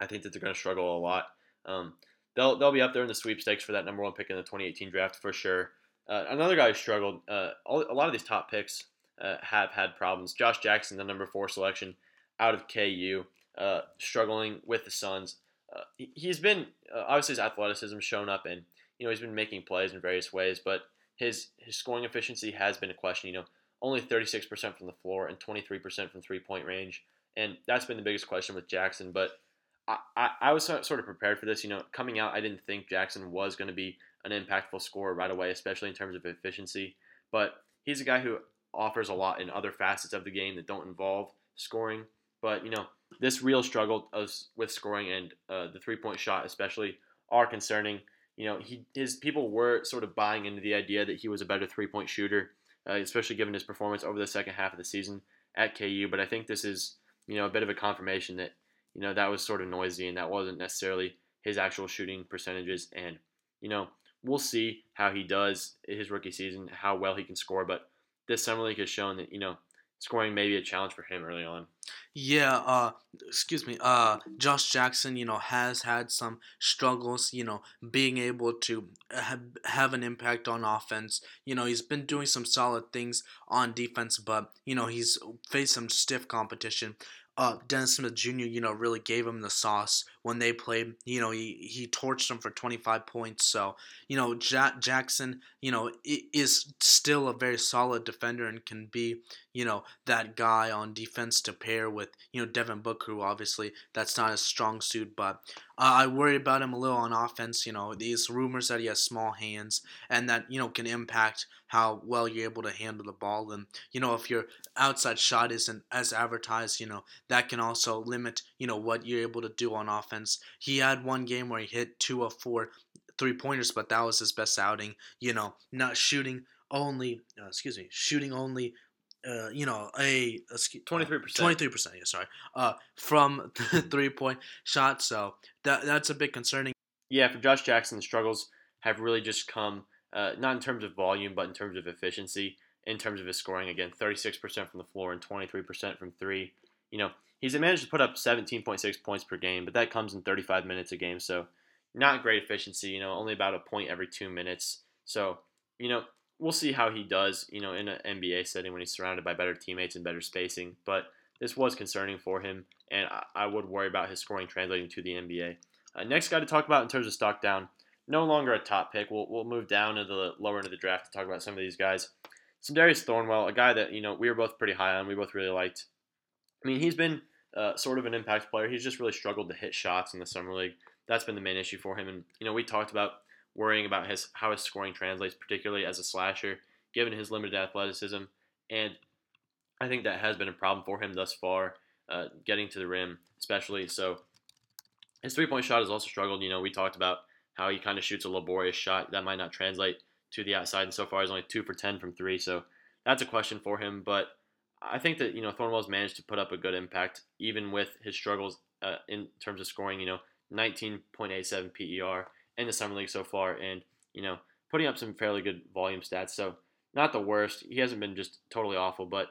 I think that they're going to struggle a lot. Um, they'll they'll be up there in the sweepstakes for that number one pick in the 2018 draft for sure. Uh, another guy who struggled. Uh, all, a lot of these top picks uh, have had problems. Josh Jackson, the number four selection out of KU, uh, struggling with the Suns. Uh, he, has been uh, obviously his athleticism shown up, and you know he's been making plays in various ways, but his his scoring efficiency has been a question. You know, only 36% from the floor and 23% from three point range, and that's been the biggest question with Jackson. But I, I, was sort of prepared for this. You know, coming out, I didn't think Jackson was going to be an impactful scorer right away, especially in terms of efficiency. But he's a guy who offers a lot in other facets of the game that don't involve scoring. But you know, this real struggle with scoring and uh, the three-point shot, especially, are concerning. You know, he his people were sort of buying into the idea that he was a better three-point shooter, uh, especially given his performance over the second half of the season at KU. But I think this is you know a bit of a confirmation that you know that was sort of noisy and that wasn't necessarily his actual shooting percentages. And you know, we'll see how he does his rookie season, how well he can score. But this summer league has shown that you know scoring may be a challenge for him early on. Yeah, uh, excuse me. Uh, Josh Jackson, you know, has had some struggles. You know, being able to have, have an impact on offense. You know, he's been doing some solid things on defense, but you know, he's faced some stiff competition uh, Dennis Smith Jr. You know really gave him the sauce when they played. You know he he torched them for 25 points. So you know Jackson you know is still a very solid defender and can be you know, that guy on defense to pair with, you know, Devin Booker, who obviously that's not a strong suit, but uh, I worry about him a little on offense. You know, these rumors that he has small hands and that, you know, can impact how well you're able to handle the ball. And, you know, if your outside shot isn't as advertised, you know, that can also limit, you know, what you're able to do on offense. He had one game where he hit two of four three pointers, but that was his best outing. You know, not shooting only, uh, excuse me, shooting only. Uh, you know, a twenty three percent, twenty three percent. Yeah, sorry. Uh, from the three point shot, so that that's a bit concerning. Yeah, for Josh Jackson, the struggles have really just come uh, not in terms of volume, but in terms of efficiency. In terms of his scoring, again, thirty six percent from the floor and twenty three percent from three. You know, he's managed to put up seventeen point six points per game, but that comes in thirty five minutes a game. So not great efficiency, you know, only about a point every two minutes. So, you know, we'll see how he does, you know, in an NBA setting when he's surrounded by better teammates and better spacing. But this was concerning for him, and I, I would worry about his scoring translating to the NBA. Uh, next guy to talk about in terms of stock down, no longer a top pick. We'll, we'll move down into the lower end of the draft to talk about some of these guys. Sindarius Thornwell, a guy that, you know, we were both pretty high on. We both really liked. I mean, he's been uh, sort of an impact player. He's just really struggled to hit shots in the summer league that's been the main issue for him. And you know, we talked about worrying about his how his scoring translates, particularly as a slasher, given his limited athleticism. And I think that has been a problem for him thus far, uh, getting to the rim, especially. So his three point shot has also struggled. You know, we talked about how he kind of shoots a laborious shot that might not translate to the outside, and so far he's only two for ten from three. So that's a question for him. But I think that you know Thornwell's managed to put up a good impact even with his struggles uh, in terms of scoring. You know, 19.87 PER in the summer league so far, and you know putting up some fairly good volume stats. So not the worst. He hasn't been just totally awful, but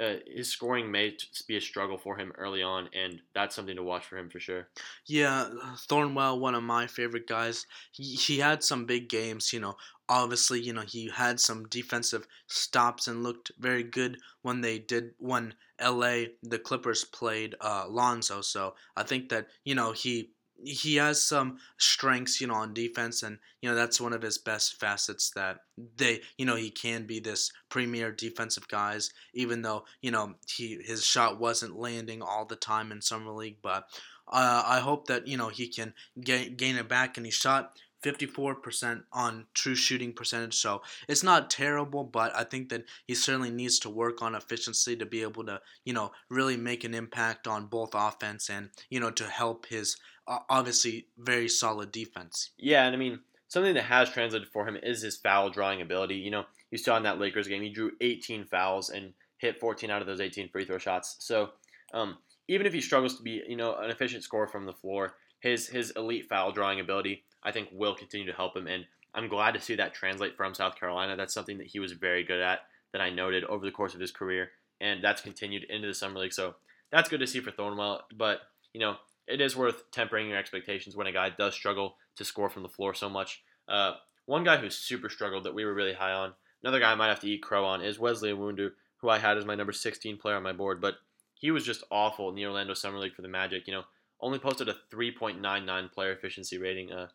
uh, his scoring may be a struggle for him early on, and that's something to watch for him for sure. Yeah, Thornwell, one of my favorite guys. He, he had some big games, you know. Obviously, you know, he had some defensive stops and looked very good when they did when LA the Clippers played uh, Lonzo. So I think that you know he he has some strengths, you know, on defense, and you know that's one of his best facets. That they, you know, he can be this premier defensive guys, even though you know he his shot wasn't landing all the time in summer league. But uh, I hope that you know he can gain gain it back, and he shot 54% on true shooting percentage. So it's not terrible, but I think that he certainly needs to work on efficiency to be able to, you know, really make an impact on both offense and, you know, to help his obviously very solid defense. Yeah, and I mean, something that has translated for him is his foul drawing ability. You know, you saw in that Lakers game, he drew 18 fouls and hit 14 out of those 18 free throw shots. So um, even if he struggles to be, you know, an efficient scorer from the floor, his his elite foul drawing ability, I think, will continue to help him. And I'm glad to see that translate from South Carolina. That's something that he was very good at that I noted over the course of his career, and that's continued into the summer league. So that's good to see for Thornwell. But you know, it is worth tempering your expectations when a guy does struggle to score from the floor so much. Uh, one guy who's super struggled that we were really high on, another guy I might have to eat crow on, is Wesley Iwundu, who I had as my number 16 player on my board. But he was just awful in the Orlando Summer League for the Magic. You know, only posted a 3.99 player efficiency rating. Uh,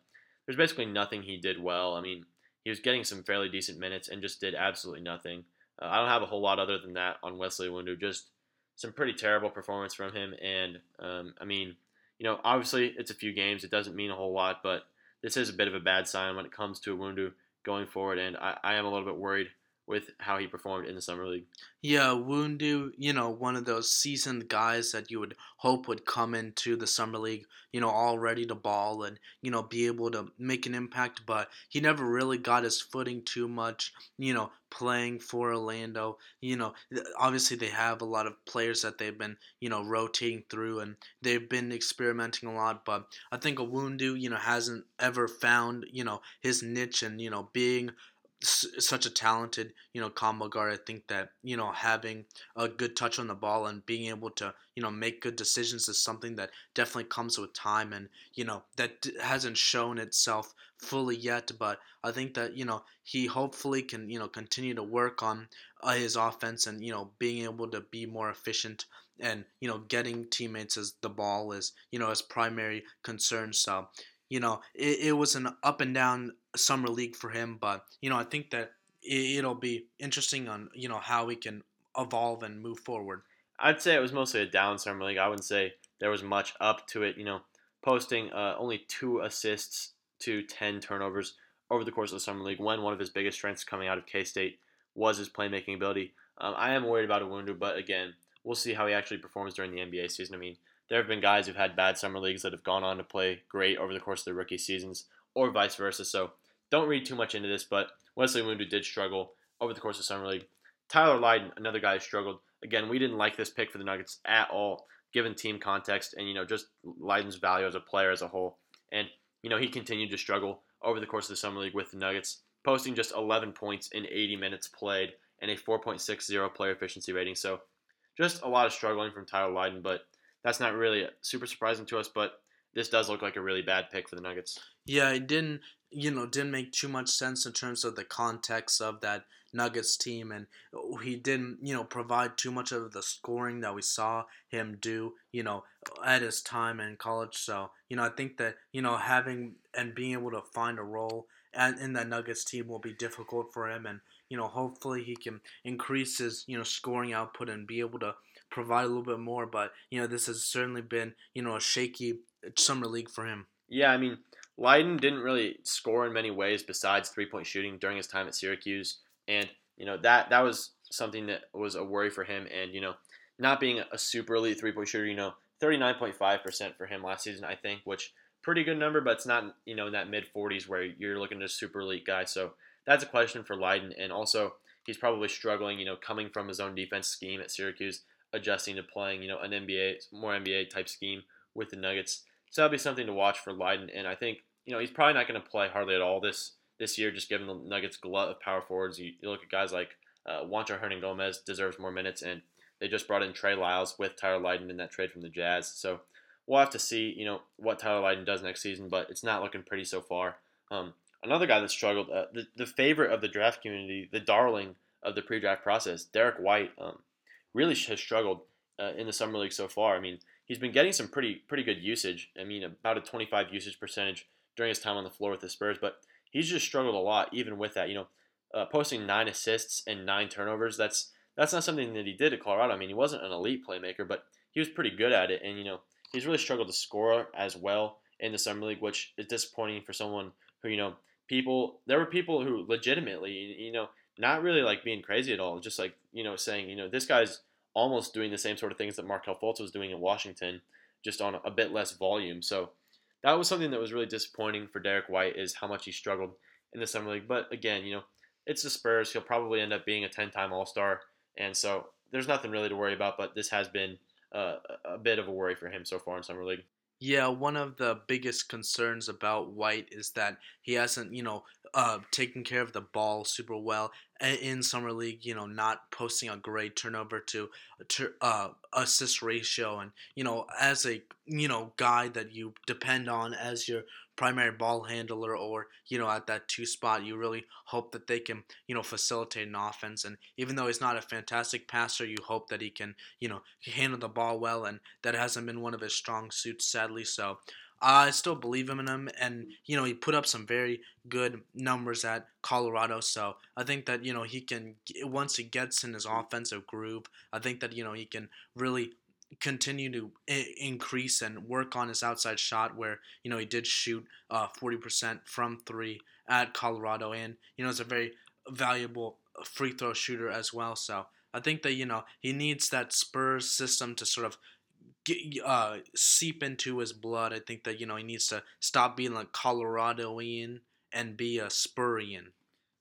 there's basically nothing he did well. I mean, he was getting some fairly decent minutes and just did absolutely nothing. Uh, I don't have a whole lot other than that on Wesley Wundu. Just some pretty terrible performance from him. And um, I mean, you know, obviously it's a few games. It doesn't mean a whole lot, but this is a bit of a bad sign when it comes to Wundu going forward. And I, I am a little bit worried with how he performed in the summer league. Yeah, Wundu, you know, one of those seasoned guys that you would hope would come into the summer league, you know, all ready to ball and you know be able to make an impact. But he never really got his footing too much, you know, playing for Orlando. You know, obviously they have a lot of players that they've been you know rotating through and they've been experimenting a lot. But I think a Wundu, you know, hasn't ever found you know his niche and you know being such a talented, you know, combo guard. I think that you know having a good touch on the ball and being able to you know make good decisions is something that definitely comes with time, and you know that hasn't shown itself fully yet. But I think that you know he hopefully can you know continue to work on uh, his offense and you know being able to be more efficient and you know getting teammates as the ball is you know his primary concern. So you know, it, it was an up and down summer league for him, but you know, I think that it, it'll be interesting on you know how we can evolve and move forward? I'd say it was mostly a down summer league. I wouldn't say there was much up to it. You know, posting uh, only two assists to ten turnovers over the course of the summer league. When one of his biggest strengths coming out of K State was his playmaking ability. Um, I am worried about Iwundu, but again, we'll see how he actually performs during the NBA season. I mean, there have been guys who've had bad summer leagues that have gone on to play great over the course of their rookie seasons, or vice versa. So don't read too much into this, but Wesley Iwundu did struggle over the course of summer league. Tyler Lydon, another guy who struggled. Again, we didn't like this pick for the Nuggets at all, given team context and you know just Lydon's value as a player as a whole. And you know he continued to struggle over the course of the summer league with the Nuggets, posting just 11 points in 80 minutes played and a 4.60 player efficiency rating. So just a lot of struggling from Tyler Lydon, but that's not really super surprising to us. But this does look like a really bad pick for the Nuggets. Yeah, it didn't, you know, didn't make too much sense in terms of the context of that Nuggets team, and he didn't, you know, provide too much of the scoring that we saw him do, you know, at his time in college. So, you know, I think that you know having and being able to find a role and in that Nuggets team will be difficult for him, and you know, hopefully he can increase his, you know, scoring output and be able to provide a little bit more. But you know, this has certainly been, you know, a shaky uh, summer league for him. Yeah, I mean, Lydon didn't really score in many ways besides three point shooting during his time at Syracuse, and you know that that was something that was a worry for him. And you know, not being a super elite three point shooter, you know, thirty nine point five percent for him last season, I think, which pretty good number, but it's not you know in that mid forties where you're looking at a super elite guy. So that's a question for Lydon, and also he's probably struggling, you know, coming from his own defense scheme at Syracuse, adjusting to playing, you know, an NBA more NBA type scheme with the Nuggets. So that'll be something to watch for Lydon, and I think you know he's probably not going to play hardly at all this this year, just given the Nuggets' glut of power forwards. You, you look at guys like uh, Juancho Hernangomez deserves more minutes, and they just brought in Trey Lyles with Tyler Lydon in that trade from the Jazz. So we'll have to see, you know, what Tyler Lydon does next season, but it's not looking pretty so far. Um, another guy that struggled, uh, the, the favorite of the draft community, the darling of the pre-draft process, Derrick White, um, really has struggled uh, in the summer league so far. I mean, he's been getting some pretty pretty good usage. I mean, about a 25 usage percentage during his time on the floor with the Spurs, but he's just struggled a lot even with that. You know, uh, posting nine assists and nine turnovers. That's that's not something that he did at Colorado. I mean, he wasn't an elite playmaker, but he was pretty good at it, and you know, he's really struggled to score as well in the summer league, which is disappointing for someone who you know people there were people who legitimately you know not really like being crazy at all just like you know saying you know this guy's almost doing the same sort of things that Markelle Fultz was doing in Washington just on a bit less volume. So that was something that was really disappointing for Derrick White is how much he struggled in the summer league. But again you know it's the Spurs. He'll probably end up being a 10-time all-star. And so there's nothing really to worry about but this has been uh, a bit of a worry for him so far in summer league yeah, one of the biggest concerns about White is that he hasn't, you know, uh, taken care of the ball super well in summer league. You know, not posting a great turnover to uh, assist ratio, and you know, as a you know guy that you depend on as your primary ball handler or you know at that two spot you really hope that they can you know facilitate an offense and even though he's not a fantastic passer you hope that he can you know handle the ball well and that hasn't been one of his strong suits sadly so I still believe him in him, and you know he put up some very good numbers at Colorado. So I think that you know he can once he gets in his offensive groove, I think that you know he can really continue to I- increase and work on his outside shot where you know he did shoot uh, 40% from three at colorado and you know it's a very valuable free throw shooter as well so i think that you know he needs that spurs system to sort of get, uh, seep into his blood i think that you know he needs to stop being like coloradoan and be a spurian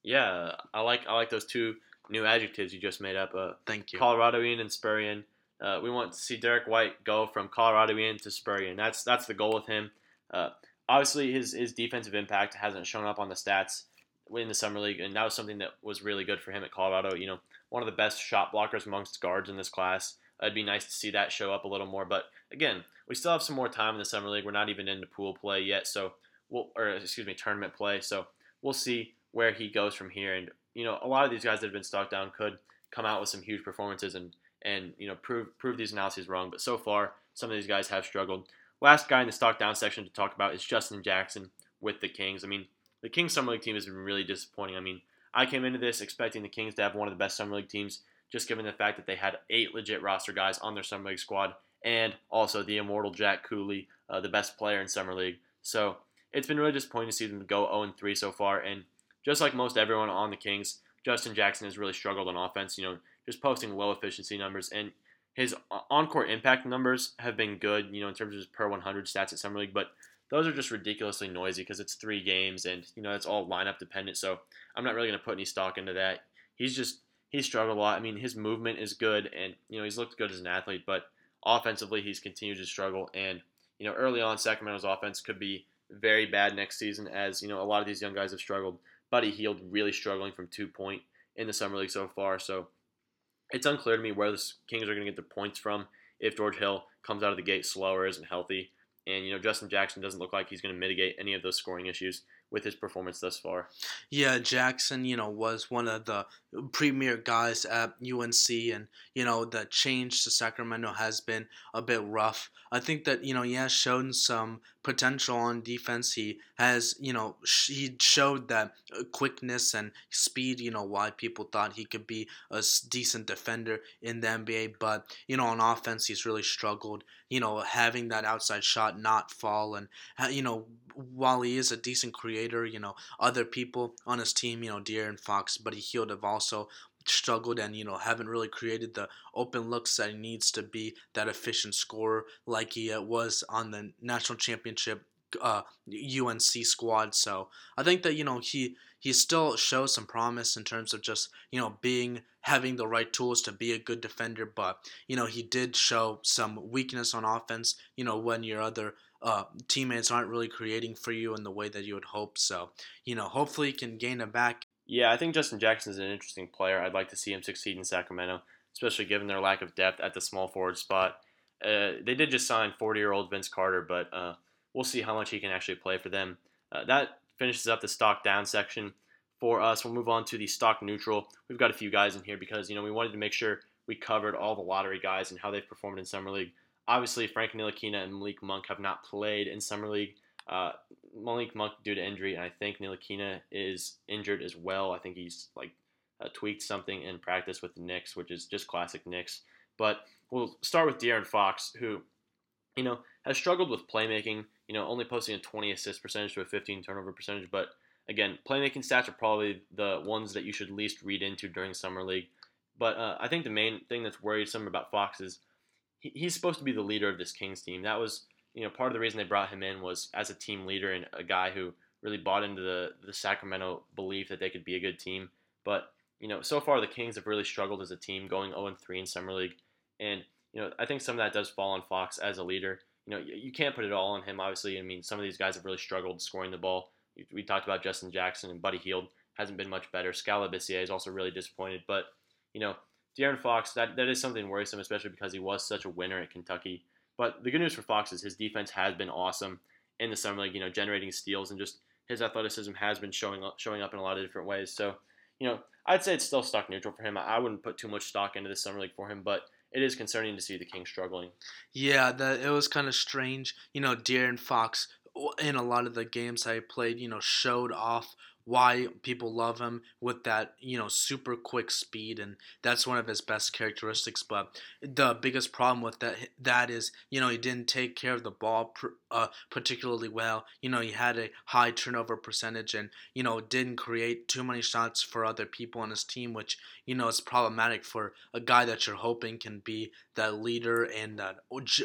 yeah i like i like those two new adjectives you just made up uh, thank you coloradoan and spurian uh, we want to see Derrick White go from Coloradoan to Spurian. That's that's the goal with him. Uh, obviously, his his defensive impact hasn't shown up on the stats in the summer league, and that was something that was really good for him at Colorado. You know, one of the best shot blockers amongst guards in this class. It'd be nice to see that show up a little more. But again, we still have some more time in the summer league. We're not even into pool play yet, so we'll or excuse me, tournament play. So we'll see where he goes from here. And you know, a lot of these guys that have been stuck down could come out with some huge performances and and you know prove prove these analyses wrong. But so far, some of these guys have struggled. Last guy in the stock down section to talk about is Justin Jackson with the Kings. I mean, the Kings summer league team has been really disappointing. I mean, I came into this expecting the Kings to have one of the best summer league teams just given the fact that they had eight legit roster guys on their summer league squad, and also the immortal Jack Cooley, uh, the best player in summer league. So it's been really disappointing to see them go 0 3 so far. And just like most everyone on the Kings, Justin Jackson has really struggled on offense. You know, just posting low efficiency numbers, and his on-court impact numbers have been good. You know, in terms of his per 100 stats at summer league, but those are just ridiculously noisy because it's three games and you know it's all lineup dependent. So I'm not really going to put any stock into that. He's just he's struggled a lot. I mean, his movement is good and you know he's looked good as an athlete, but offensively he's continued to struggle. And you know early on Sacramento's offense could be very bad next season as you know a lot of these young guys have struggled. Buddy Hield really struggling from two point in the summer league so far. So it's unclear to me where the Kings are going to get their points from if George Hill comes out of the gate slower, isn't healthy. And you know, Justin Jackson doesn't look like he's going to mitigate any of those scoring issues with his performance thus far. Yeah, Jackson, you know, was one of the premier guys at UNC, and you know, the change to Sacramento has been a bit rough. I think that you know he has shown some potential on defense. He has, you know, he showed that uh, quickness and speed. You know, why people thought he could be a decent defender in the NBA, but you know, on offense, he's really struggled. You know, having that outside shot not fall, and you know, while he is a decent creator, you know, other people on his team, you know, De'Aaron Fox, Buddy Hield have also struggled and you know haven't really created the open looks that he needs to be that efficient scorer like he uh, was on the national championship uh, UNC squad. So I think that you know he he still shows some promise in terms of just you know being having the right tools to be a good defender. But you know he did show some weakness on offense. You know when your other uh, teammates aren't really creating for you in the way that you would hope. So, you know, hopefully he can gain it back. Yeah, I think Justin Jackson is an interesting player. I'd like to see him succeed in Sacramento, especially given their lack of depth at the small forward spot. Uh, they did just sign 40 year old Vince Carter, but uh, we'll see how much he can actually play for them. Uh, that finishes up the stock down section for us. We'll move on to the stock neutral. We've got a few guys in here because you know we wanted to make sure we covered all the lottery guys and how they've performed in summer league. Obviously, Frank Ntilikina and Malik Monk have not played in summer league. Uh, Malik Monk due to injury, and I think Ntilikina is injured as well. I think he's like uh, tweaked something in practice with the Knicks, which is just classic Knicks. But we'll start with De'Aaron Fox, who, you know, has struggled with playmaking. You know, only posting a 20 assist percentage to a 15 turnover percentage. But again, playmaking stats are probably the ones that you should least read into during summer league. But uh, I think the main thing that's worried some about Fox is he, he's supposed to be the leader of this Kings team. That was you know part of the reason they brought him in was as a team leader and a guy who really bought into the the Sacramento belief that they could be a good team. But you know so far the Kings have really struggled as a team, going 0 3 in summer league, and you know I think some of that does fall on Fox as a leader. You know you, you can't put it all on him. Obviously, I mean some of these guys have really struggled scoring the ball. We talked about Justin Jackson and Buddy Hield hasn't been much better. Skal Labissiere is also really disappointed, but you know De'Aaron Fox, that, that is something worrisome, especially because he was such a winner at Kentucky. But the good news for Fox is his defense has been awesome in the summer league, you know, generating steals and just his athleticism has been showing up, showing up in a lot of different ways. So, you know, I'd say it's still stock neutral for him. I wouldn't put too much stock into the summer league for him, but it is concerning to see the Kings struggling. Yeah, that it was kind of strange. You know, De'Aaron Fox in a lot of the games I played, you know, showed off why people love him with that you know super quick speed and that's one of his best characteristics but the biggest problem with that that is you know he didn't take care of the ball pr- uh, particularly well. You know he had a high turnover percentage and you know didn't create too many shots for other people on his team which you know is problematic for a guy that you're hoping can be that leader and that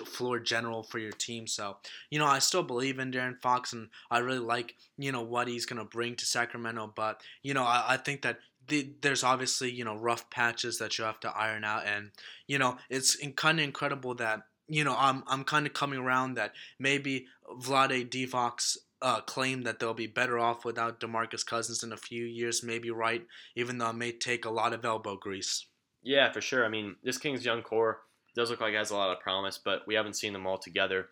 floor general for your team. So you know I still believe in De'Aaron Fox and I really like you know what he's going to bring to Sacramento Sacramento, but you know, I, I think that the, there's obviously you know rough patches that you have to iron out, and you know it's kind of incredible that you know I'm I'm kind of coming around that maybe Vlade Divac's uh, claim that they'll be better off without Demarcus Cousins in a few years, maybe right, even though it may take a lot of elbow grease. Yeah, for sure. I mean, this Kings young core does look like it has a lot of promise, but we haven't seen them all together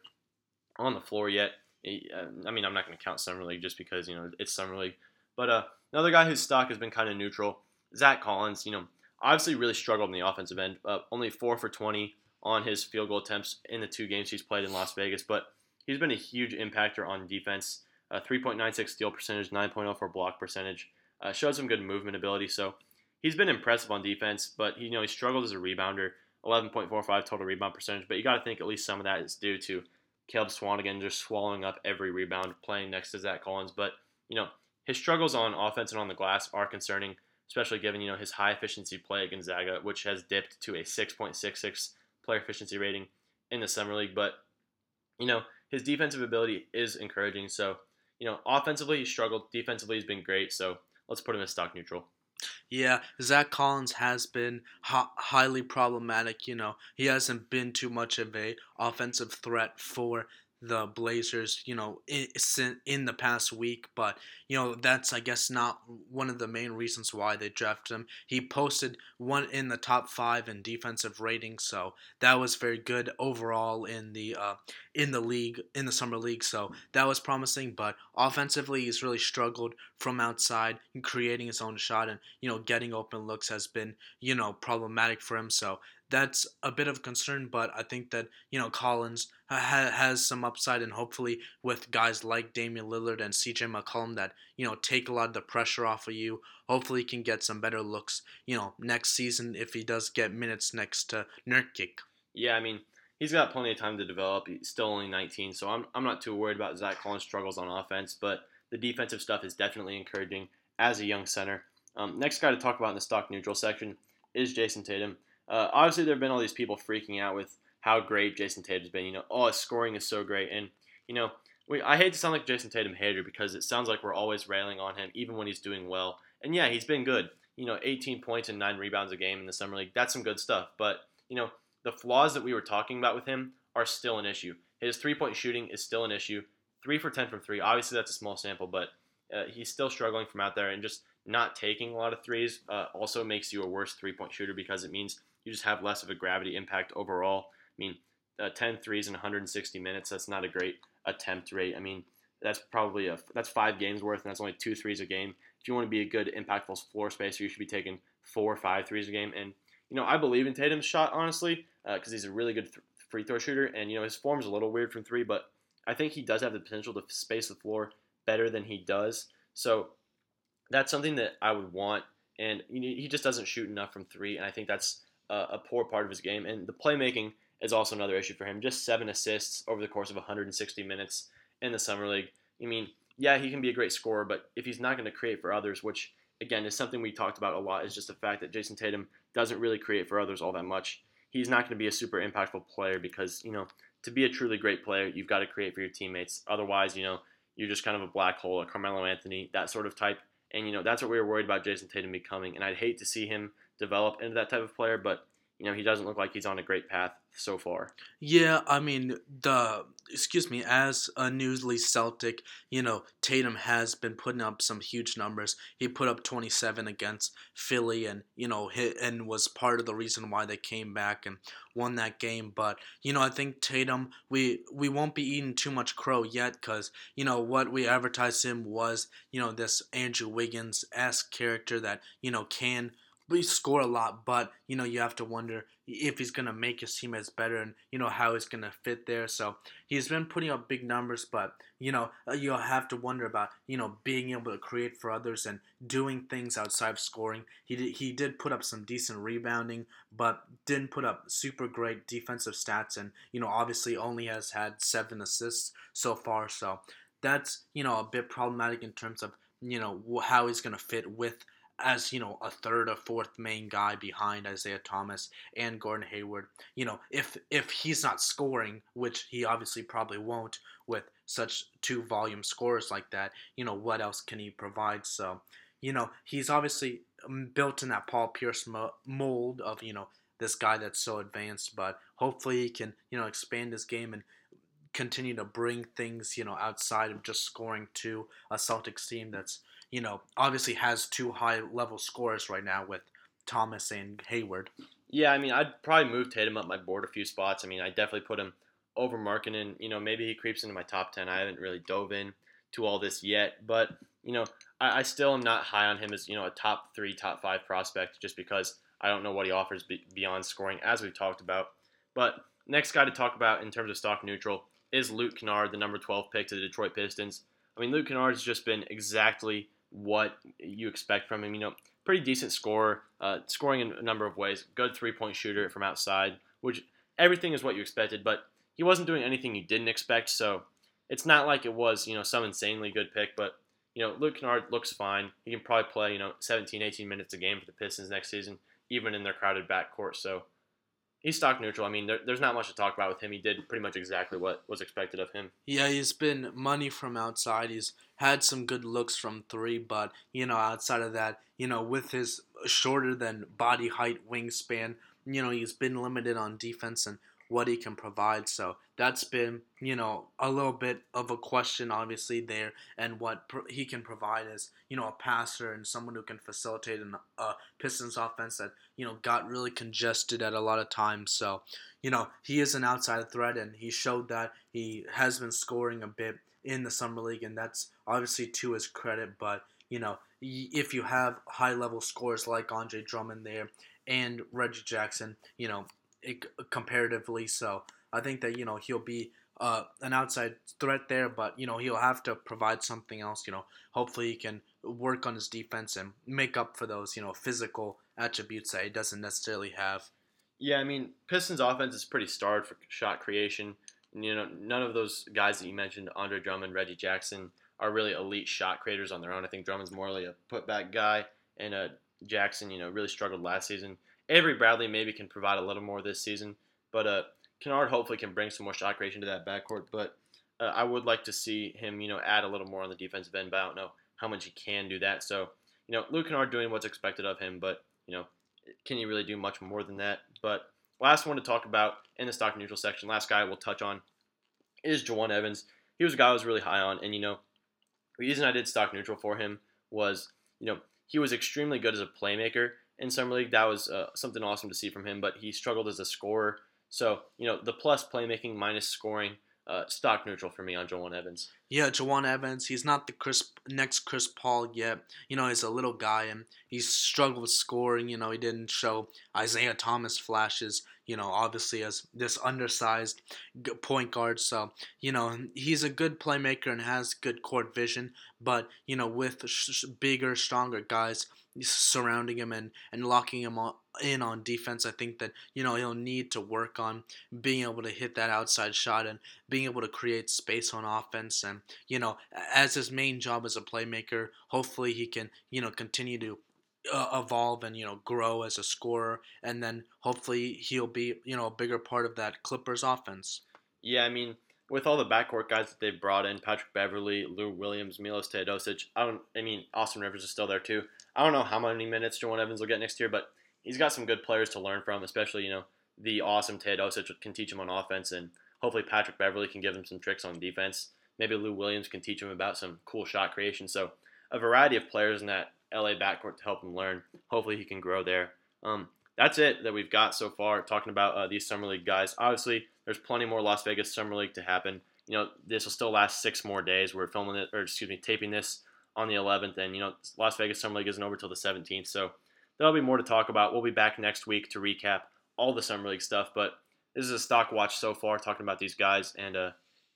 on the floor yet. I mean, I'm not going to count summer league just because you know it's summer league, but uh, another guy whose stock has been kind of neutral, Zach Collins. You know, obviously really struggled in the offensive end. Uh, only four for 20 on his field goal attempts in the two games he's played in Las Vegas, but he's been a huge impactor on defense. Uh, 3.96 steal percentage, 9.04 block percentage. Uh, showed some good movement ability. So, he's been impressive on defense, but you know he struggled as a rebounder. 11.45 total rebound percentage, but you got to think at least some of that is due to Caleb Swanigan just swallowing up every rebound playing next to Zach Collins. But you know his struggles on offense and on the glass are concerning, especially given you know his high efficiency play at Gonzaga, which has dipped to a 6.66 player efficiency rating in the summer league. But you know his defensive ability is encouraging. So you know offensively he struggled, defensively he's been great. So let's put him as stock neutral. Yeah, Zach Collins has been hi- highly problematic. You know, he hasn't been too much of a offensive threat for the Blazers, you know, in, in the past week, but you know that's I guess not one of the main reasons why they drafted him. He posted one in the top five in defensive rating, so that was very good overall in the uh, in the league in the summer league. So that was promising, but offensively he's really struggled from outside, and creating his own shot, and you know getting open looks has been you know problematic for him. So that's a bit of concern, but I think that you know Collins ha- has some upside, and hopefully with guys like Damian Lillard and C.J. McCollum that you know take a lot of the pressure off of you. Hopefully, he can get some better looks. You know, next season if he does get minutes next to Nurkic. Yeah, I mean he's got plenty of time to develop. He's still only 19, so I'm I'm not too worried about Zach Collins' struggles on offense, but the defensive stuff is definitely encouraging as a young center. Um, next guy to talk about in the stock neutral section is Jayson Tatum. Uh, obviously, there have been all these people freaking out with how great Jayson Tatum's been. You know, oh, his scoring is so great, and you know, we, I hate to sound like Jayson Tatum hater because it sounds like we're always railing on him, even when he's doing well. And yeah, he's been good. You know, 18 points and nine rebounds a game in the summer league. That's some good stuff. But you know, the flaws that we were talking about with him are still an issue. His three-point shooting is still an issue. Three for 10 from three. Obviously, that's a small sample, but uh, he's still struggling from out there, and just not taking a lot of threes uh, also makes you a worse three-point shooter because it means you just have less of a gravity impact overall. I mean, uh, 10 threes in 160 minutes, that's not a great attempt rate. I mean, that's probably a that's five games worth, and that's only two threes a game. If you want to be a good impactful floor spacer, you should be taking four or five threes a game. And you know, I believe in Tatum's shot honestly because uh, he's a really good th- free throw shooter, and you know his form's a little weird from three, but I think he does have the potential to space the floor better than he does. So that's something that I would want, and you know, he just doesn't shoot enough from three, and I think that's uh, a poor part of his game. And the playmaking is also another issue for him. Just seven assists over the course of 160 minutes in the summer league. I mean, yeah, he can be a great scorer, but if he's not going to create for others, which again is something we talked about a lot, is just the fact that Jayson Tatum doesn't really create for others all that much. He's not going to be a super impactful player because you know to be a truly great player, you've got to create for your teammates. Otherwise, you know, you're just kind of a black hole, a Carmelo Anthony, that sort of type. And you know, that's what we were worried about Jayson Tatum becoming. And I'd hate to see him develop into that type of player, but you know, he doesn't look like he's on a great path so far. Yeah, I mean, the excuse me, as a newsly Celtic, you know, Tatum has been putting up some huge numbers. He put up 27 against Philly and, you know, hit and was part of the reason why they came back and won that game, but you know, I think Tatum we we won't be eating too much crow yet cuz you know, what we advertised him was, you know, this Andrew Wiggins-esque character that, you know, can we score a lot, but you know you have to wonder if he's gonna make his teammates better and you know how he's gonna fit there. So he's been putting up big numbers, but you know uh, you'll have to wonder about you know being able to create for others and doing things outside of scoring. He did, he did put up some decent rebounding, but didn't put up super great defensive stats, and you know obviously only has had seven assists so far. So that's you know a bit problematic in terms of you know how he's gonna fit with as you know a third or fourth main guy behind Isaiah Thomas and Gordon Hayward. You know, if if he's not scoring, which he obviously probably won't with such two volume scores like that, you know, what else can he provide? So, you know, he's obviously um, built in that Paul Pierce mold of, you know, this guy that's so advanced, but hopefully he can, you know, expand his game and continue to bring things, you know, outside of just scoring to a Celtics team that's you know, obviously has two high level scores right now with Thomas and Hayward. Yeah, I mean, I'd probably move Tatum up my board a few spots. I mean, I definitely put him over Markkanen. You know, maybe he creeps into my top 10. I haven't really dove in to all this yet, but, you know, I, I still am not high on him as, you know, a top three, top five prospect just because I don't know what he offers beyond scoring, as we've talked about. But next guy to talk about in terms of stock neutral is Luke Kennard, the number 12 pick to the Detroit Pistons. I mean, Luke Kennard has just been exactly what you expect from him. You know, pretty decent scorer, uh, scoring in a number of ways. Good three point shooter from outside, which everything is what you expected, but he wasn't doing anything you didn't expect. So it's not like it was, you know, some insanely good pick, but you know, Luke Kennard looks fine. He can probably play, you know, 17, 18 minutes a game for the Pistons next season, even in their crowded backcourt. So he's stock neutral. I mean, there, there's not much to talk about with him. He did pretty much exactly what was expected of him. Yeah, he's been money from outside. He's had some good looks from three, but you know, outside of that, you know, with his shorter than body height wingspan, you know, he's been limited on defense and what he can provide. So that's been, you know, a little bit of a question, obviously, there. And what he can provide is, you know, a passer and someone who can facilitate an, a Pistons offense that, you know, got really congested at a lot of times. So, you know, he is an outside threat, and he showed that he has been scoring a bit in the summer league, and that's obviously to his credit. But you know, if you have high level scores like Andre Drummond there and Reggie Jackson, you know, it, comparatively. So I think that you know he'll be uh, an outside threat there, but you know he'll have to provide something else. You know, hopefully he can work on his defense and make up for those you know physical attributes that he doesn't necessarily have. Yeah, I mean Pistons offense is pretty starved for shot creation. You know, none of those guys that you mentioned, Andre Drummond, Reggie Jackson, are really elite shot creators on their own. I think Drummond's more like a putback guy, and uh, Jackson, you know, really struggled last season. Avery Bradley maybe can provide a little more this season, but uh, Kennard hopefully can bring some more shot creation to that backcourt. But uh, I would like to see him, you know, add a little more on the defensive end. But I don't know how much he can do that. So, you know, Luke Kennard doing what's expected of him, but you know, can he really do much more than that? But last one to talk about in the stock neutral section, last guy we'll touch on is Jawun Evans. He was a guy I was really high on, and you know, the reason I did stock neutral for him was, you know, he was extremely good as a playmaker in summer league. That was uh, something awesome to see from him. But he struggled as a scorer. So you know the plus playmaking minus scoring. Uh, stock neutral for me on Jawun Evans. Yeah, Jawun Evans. He's not the Chris next Chris Paul yet. You know, he's a little guy and he's struggled with scoring. You know, he didn't show Isaiah Thomas flashes. You know, obviously as this undersized point guard. So you know, he's a good playmaker and has good court vision. But you know, with bigger, stronger guys, surrounding him and, and locking him in on defense. I think that, you know, he'll need to work on being able to hit that outside shot and being able to create space on offense. And, you know, as his main job as a playmaker, hopefully he can, you know, continue to uh, evolve and, you know, grow as a scorer. And then hopefully he'll be, you know, a bigger part of that Clippers offense. Yeah, I mean, with all the backcourt guys that they've brought in, Patrick Beverley, Lou Williams, Milos Teodosic, I don't. I mean, Austin Rivers is still there too. I don't know how many minutes Jawun Evans will get next year, but he's got some good players to learn from, especially you know the awesome Teodosic can teach him on offense, and hopefully Patrick Beverley can give him some tricks on defense. Maybe Lou Williams can teach him about some cool shot creation. So a variety of players in that LA backcourt to help him learn. Hopefully he can grow there. Um, that's it that we've got so far talking about uh, these summer league guys. Obviously, there's plenty more Las Vegas summer league to happen. You know, this will still last six more days. We're filming it, or excuse me, taping this on the 11th, and you know, Las Vegas summer league isn't over till the 17th. So there'll be more to talk about. We'll be back next week to recap all the summer league stuff. But this is a stock watch so far, talking about these guys. And uh,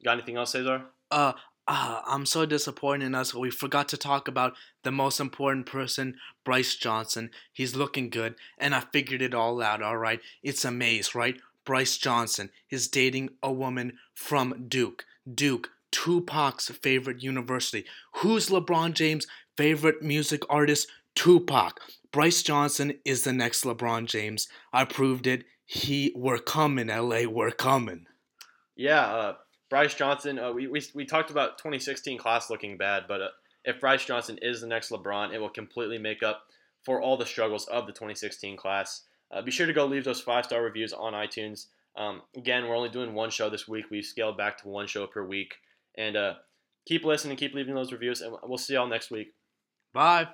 got anything else, Cesar? Uh, uh, I'm so disappointed in us. We forgot to talk about the most important person, Brice Johnson. He's looking good, and I figured it all out. All right, it's a maze, right? Brice Johnson is dating a woman from Duke. Duke, Tupac's favorite university. Who's LeBron James' favorite music artist? Tupac. Brice Johnson is the next LeBron James. I proved it. He, we're coming, LA, we're coming. Yeah, uh, Brice Johnson, uh, we, we, we talked about 2016 class looking bad, but uh, if Brice Johnson is the next LeBron, it will completely make up for all the struggles of the 2016 class. Uh, be sure to go leave those five star reviews on iTunes. Um, again, we're only doing one show this week. We've scaled back to one show per week. And uh, keep listening, keep leaving those reviews, and we'll see y'all next week. Bye.